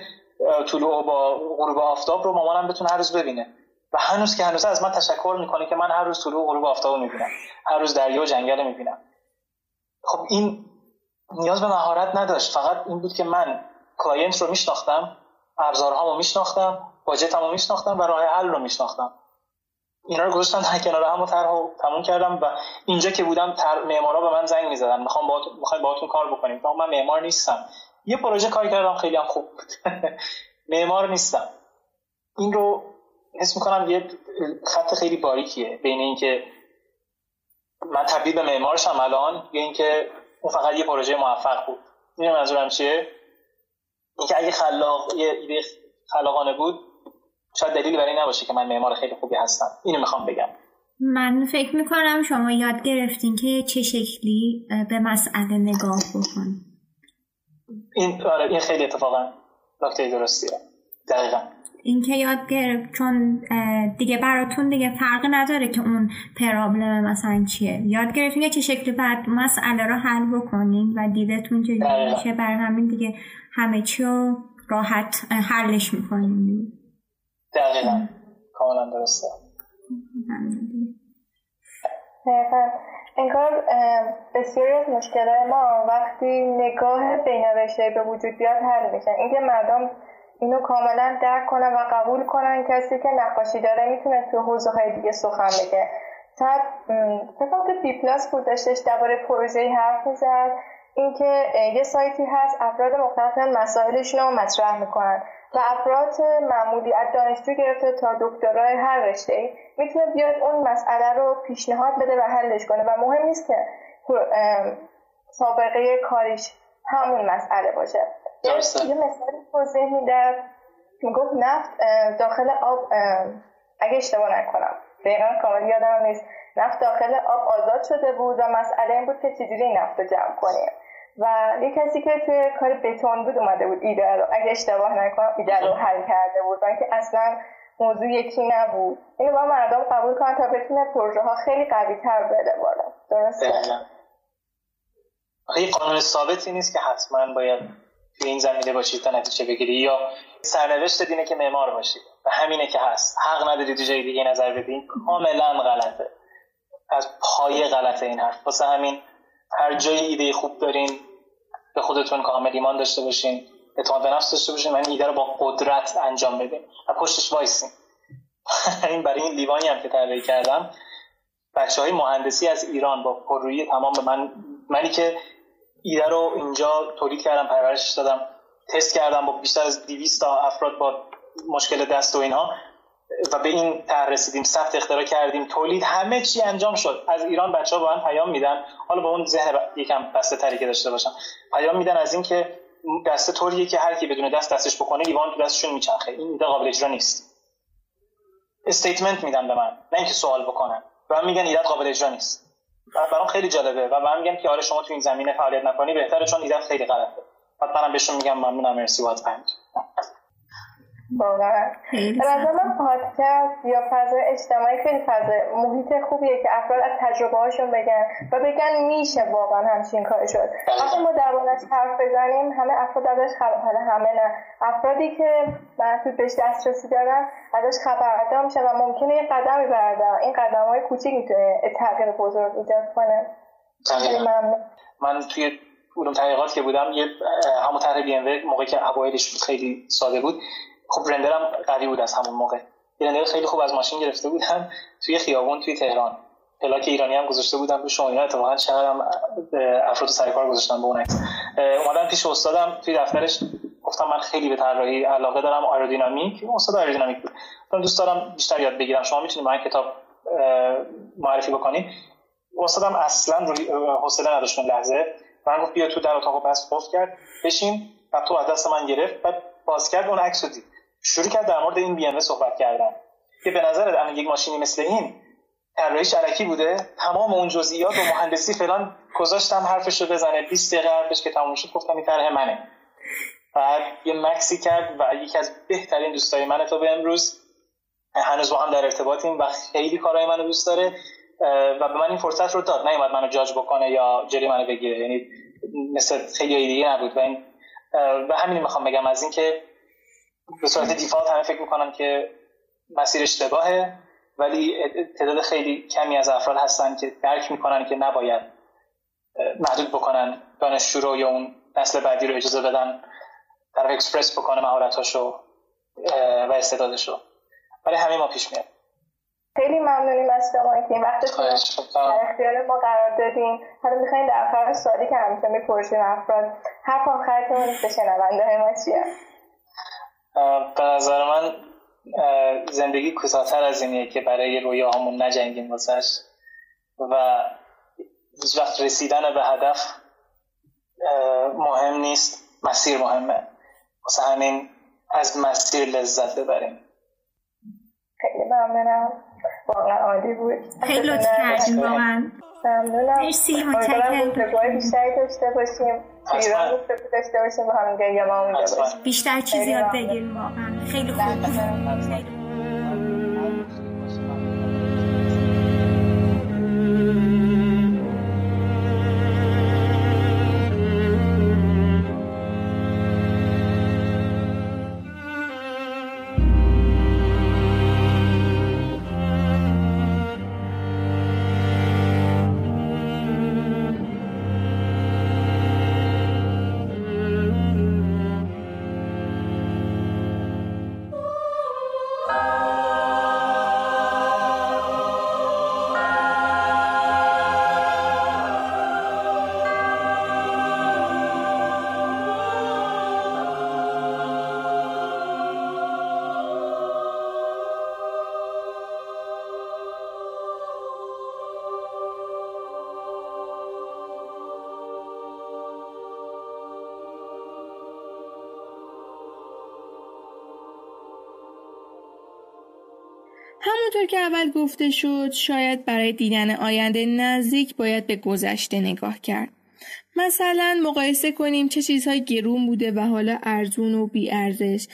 طلوع با غروب آفتاب رو مامانم بتونه هر روز ببینه. و هنوز که هنوز از من تشکر می‌کنه که من هر روز طلوع غروب آفتاب رو می‌بینم. هر روز دریا و جنگل می‌بینم. خب این نیاز به مهارت نداشت. فقط این بود که من client رو میشناختم ابزارهامو میشناختم budget مو میشناختم و راه حل رو میشناختم. اینا رو گذاشتم در کنار هم و تموم کردم و اینجا که بودم تر معمارا به من زنگ می‌زدن. می‌خوام با می‌خوام باهاتون کار بکنیم. من معمار نیستم. یه پروژه کار کردم خیلی هم خوب بود. معمار نیستم. این رو حس می‌کنم یه خط خیلی باریکیه. بین اینکه من تبدیل به معمارشم الان یا اینکه اون فقط یه پروژه موفق بود. می‌دونم منظورم چیه؟ اینکه اگه خلاق یه ایده خلاقانه بود شاید دلیلی برای نباشه که من معمار خیلی خوبی هستم. اینو می‌خوام بگم. من فکر می‌کنم شما یاد گرفتین که چه شکلی به مسئله نگاه بکن. این آره این خیلی اتفاقا نکته درستیه. دقیقا. اینکه یاد گرفت چون دیگه براتون دیگه فرقی نداره که اون پرابلم مثلا چیه. یاد گرفتین که چه شکلی بعد مسئله رو حل بکنین و دیدتون چه میشه. برای همین دیگه همه چی رو راحت حلش می‌کنین دقیقا. کاملا درسته. انگار بسیاری از مشکلات ما وقتی نگاه بینوشته به وجود بیاد حل میشن اینکه مردم اینو کاملا درک کنن و قبول کنن. کسی که نقاشی داره می‌تونه تو حوزه های دیگه سخن بگه. تا فکر تو بی پلاس بود داشتش درباره پروژه حرف می‌زد. اینکه یه سایتی هست افراد مختلف مسائلشون رو مطرح می‌کنن و افراد معمولی از دانشجو گرفته تا دکترای هر رشته ای می‌تونه بیاد اون مسئله رو پیشنهاد بده و حلش کنه. و مهم نیست که سابقه کاریش همون مسئله باشه. یه مثالی توضیح میده می‌گفت نفت داخل آب اگه اشتباه نکنم. دقیقا کامل یادم نیست. نفت داخل آب آزاد شده بود و مسئله این بود که چجوری نفت رو جمع کنیم. و یه کسی که توی کار بتون بود اومده بود ایده رو. اگه اشتباه نکنم ایده رو حل کرده بود. که اصلا موضوع یکی نبود. اینو با مردم قبول کنن تا بتونه پروژه ها خیلی قوی تر بره بالا. درسته؟ قانون ثابتی نیست که حتما باید توی این زمینه باشید تا نتیجه بگیری یا سرنوشت دینه که معمار باشید و همینه که هست. حق نداری تو جای دیگه نظر بدین کاملا غلطه. از پای غلطه این حرف. واسه همین هر جایی ایده خوب دارین به خودتون کامل ایمان داشته باشین اعتماد به نفس داشته باشین و ایده رو با قدرت انجام بدین. و پشتش وایسین. این برای این لیوانی هم که طراحی کردم. بچه های مهندسی از ایران با پررویی تمام من منی که ایده رو اینجا تولید کردم پرورش دادم تست کردم با بیشتر از 200 تا افراد با مشکل دست و اینها و به این طرح رسیدیم ثبت اختراع کردیم. تولید همه چی انجام شد. از ایران بچه ها با هم پیام میدن. حالا با اون ذهن یکم بسته تری که داشته باشم. پیام میدن از اینکه دسته طوریه که هر کی بدون دست دستش بکنه لیوان تو دستشون میچرخه. این ایده قابل اجرا نیست. استیتمنت میدن به من. نه اینکه سوال بکنن. و میگن ایده قابل اجرا نیست. برام خیلی جالبه و من میگم که آره شما تو این زمینه فعالیت نکنی بهتره چون ایده خیلی غلطه. بعد منم بهشون میگم ممنونم مرسی وات واقعا به من پادکست یا فضای اجتماعی خیلی فضای محیط خوبیه که افراد از تجربه هاشون بگن و بگن میشه واقعا همچین کار شد. وقتی ما دربارش حرف بزنیم همه افراد ازش خبر حالا همه نه. افرادی که محدود بهش دسترسی دارن ازش خبردار میشن و ممکنه یه قدمی بردارن این قدم های کوچیک می‌تونه تغییر بزرگ ایجاد کنه. من توی علوم تحقیقات که بودم یه همون طرح بی موقعی که اوایلش خیلی ساده بود خب رندرم قوی بود از همون موقع. رندر خیلی خوب از ماشین گرفته بودم توی خیابون توی تهران. پلاک ایرانی هم گذاشته بودم رو شما اتفاقا چقدرم افراد سر کار گذاشتم به اون عکس. اومدم پیش استادم. توی دفترش گفتم من خیلی به طراحی علاقه دارم. آیرودینامیک. استاد آیرودینامیک بود. گفتم دوست دارم بیشتر یاد بگیرم. شما می‌تونید من کتاب معرفی بکنید. استادم اصلا حوصله نداشت لحظه. من گفت بیا تو در اتاق بس قفل کرد. بشین. و تو از دست من گرفت. بعد باز کرد اون عکس دید. شروع کرد در مورد این بی صحبت کردن. که به نظر الان یک ماشینی مثل این طراحیش علکی بوده؟ تمام اون جزئیات و مهندسی فلان گذاشتم حرفش رو بزنه. 20 دقیقه حرفش که تموم شد گفتم این طرح منه. بعد یه مکسی کرد و یکی از بهترین دوستای منه تو به امروز. هنوز با هم در ارتباطیم و خیلی کارهای منو دوست داره. و به من این فرصت رو داد. نیومد منو جاج بکنه یا جری منو بگیره. یعنی مثل خیلی دیگه نبود. و این و همین می‌خوام بگم. از اینکه به صورت دیفالت همه فکر می‌کنن که مسیر اشتباهه ولی تعداد خیلی کمی از افراد هستن که درک می‌کنن که نباید محدود بکنن دانشجو رو یا اون نسل بعدی رو اجازه بدن طرف اکسپرس بکنه مهارتاشو و استعدادشو. ولی همه ما پیش میاد. خیلی ممنونیم از شما که این وقت در اختیار ما قرار دادیم حالا می‌خوایم در آخر سوالی که همیشه می‌پرسیم افراد. حرف آخرتون به شنونده ما چیه؟ به نظر من زندگی کوتاهتر از اینه که برای رویاهامون نجنگیم واسش و هیچ وقت رسیدن به هدف مهم نیست. مسیر مهمه. واسه همین از مسیر لذت ببریم. خیلی ممنونم. واقعا عالی بود. خیلی لطف کردیم واقعا. ممنونم. مرسی متشکرم. بیشتری داشته باشیم. ایران داشته باشیم با بیشتر چیزی یاد بگیریم واقعا. خیلی خوب. اول گفته شد شاید برای دیدن آینده نزدیک باید به گذشته نگاه کرد. مثلا مقایسه کنیم چه چیزهای گرون بوده و حالا ارزون و بیارزش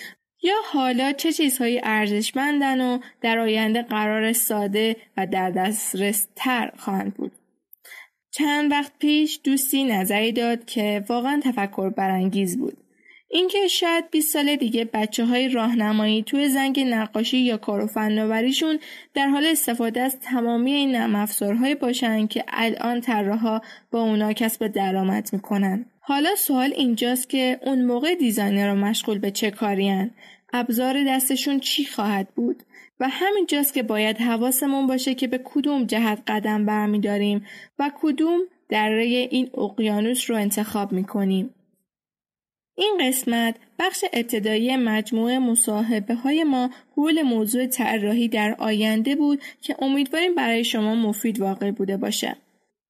یا حالا چه چیزهایی ارزشمندن و در آینده قرار ساده و در دسترس تر خواهند بود. چند وقت پیش دوستی نظری داد که واقعا تفکر برانگیز بود. اینکه شاید 20 سال دیگه بچه های راهنمایی توی زنگ نقاشی یا کار و فناوریشون در حال استفاده از تمامی این نرم باشن که الان طراحا با اونا کسب درآمد می‌کنن. حالا سوال اینجاست که اون موقع دیزاینر رو مشغول به چه کارین؟ ابزار دستشون چی خواهد بود؟ و همینجاست که باید حواسمون باشه که به کدوم جهت قدم برمیداریم و کدوم دره این اقیانوس رو انتخاب می‌کنیم. این قسمت بخش ابتدایی مجموعه مصاحبه های ما حول موضوع طراحی در آینده بود که امیدواریم برای شما مفید واقع بوده باشه.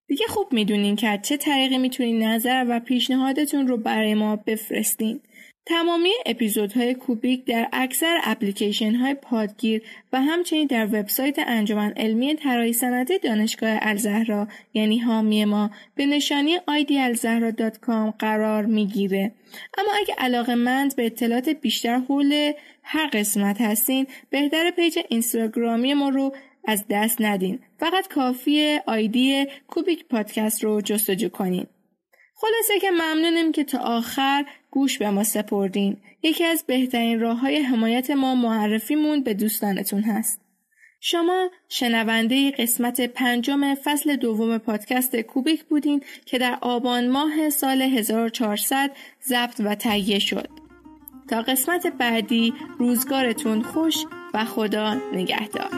دیگه خوب می‌دونین که چه طریقی می‌تونین نظر و پیشنهادتون رو برای ما بفرستین. تمامی اپیزودهای کوبیک در اکثر اپلیکیشن های پادگیر و همچنین در وبسایت انجمن علمی طراحی صنعتی دانشگاه الزهرا یعنی حامی ما به نشانی idalzahra.com قرار می‌گیره. اما اگه علاقه مند به اطلاعات بیشتر حول هر قسمت هستین بهتر page اینستاگرامی ما رو از دست ندین. فقط کافیه ID کوبیک پادکست رو جستجو کنین. خلاصه که ممنونم که تا آخر گوش به ما سپردین. یکی از بهترین راه های حمایت ما معرفیمون به دوستانتون هست. شما شنونده قسمت پنجم فصل دوم پادکست کوبیک بودین که در آبان ماه سال 1400 ضبط و تهیه شد. تا قسمت بعدی روزگارتون خوش و خدا نگهدار.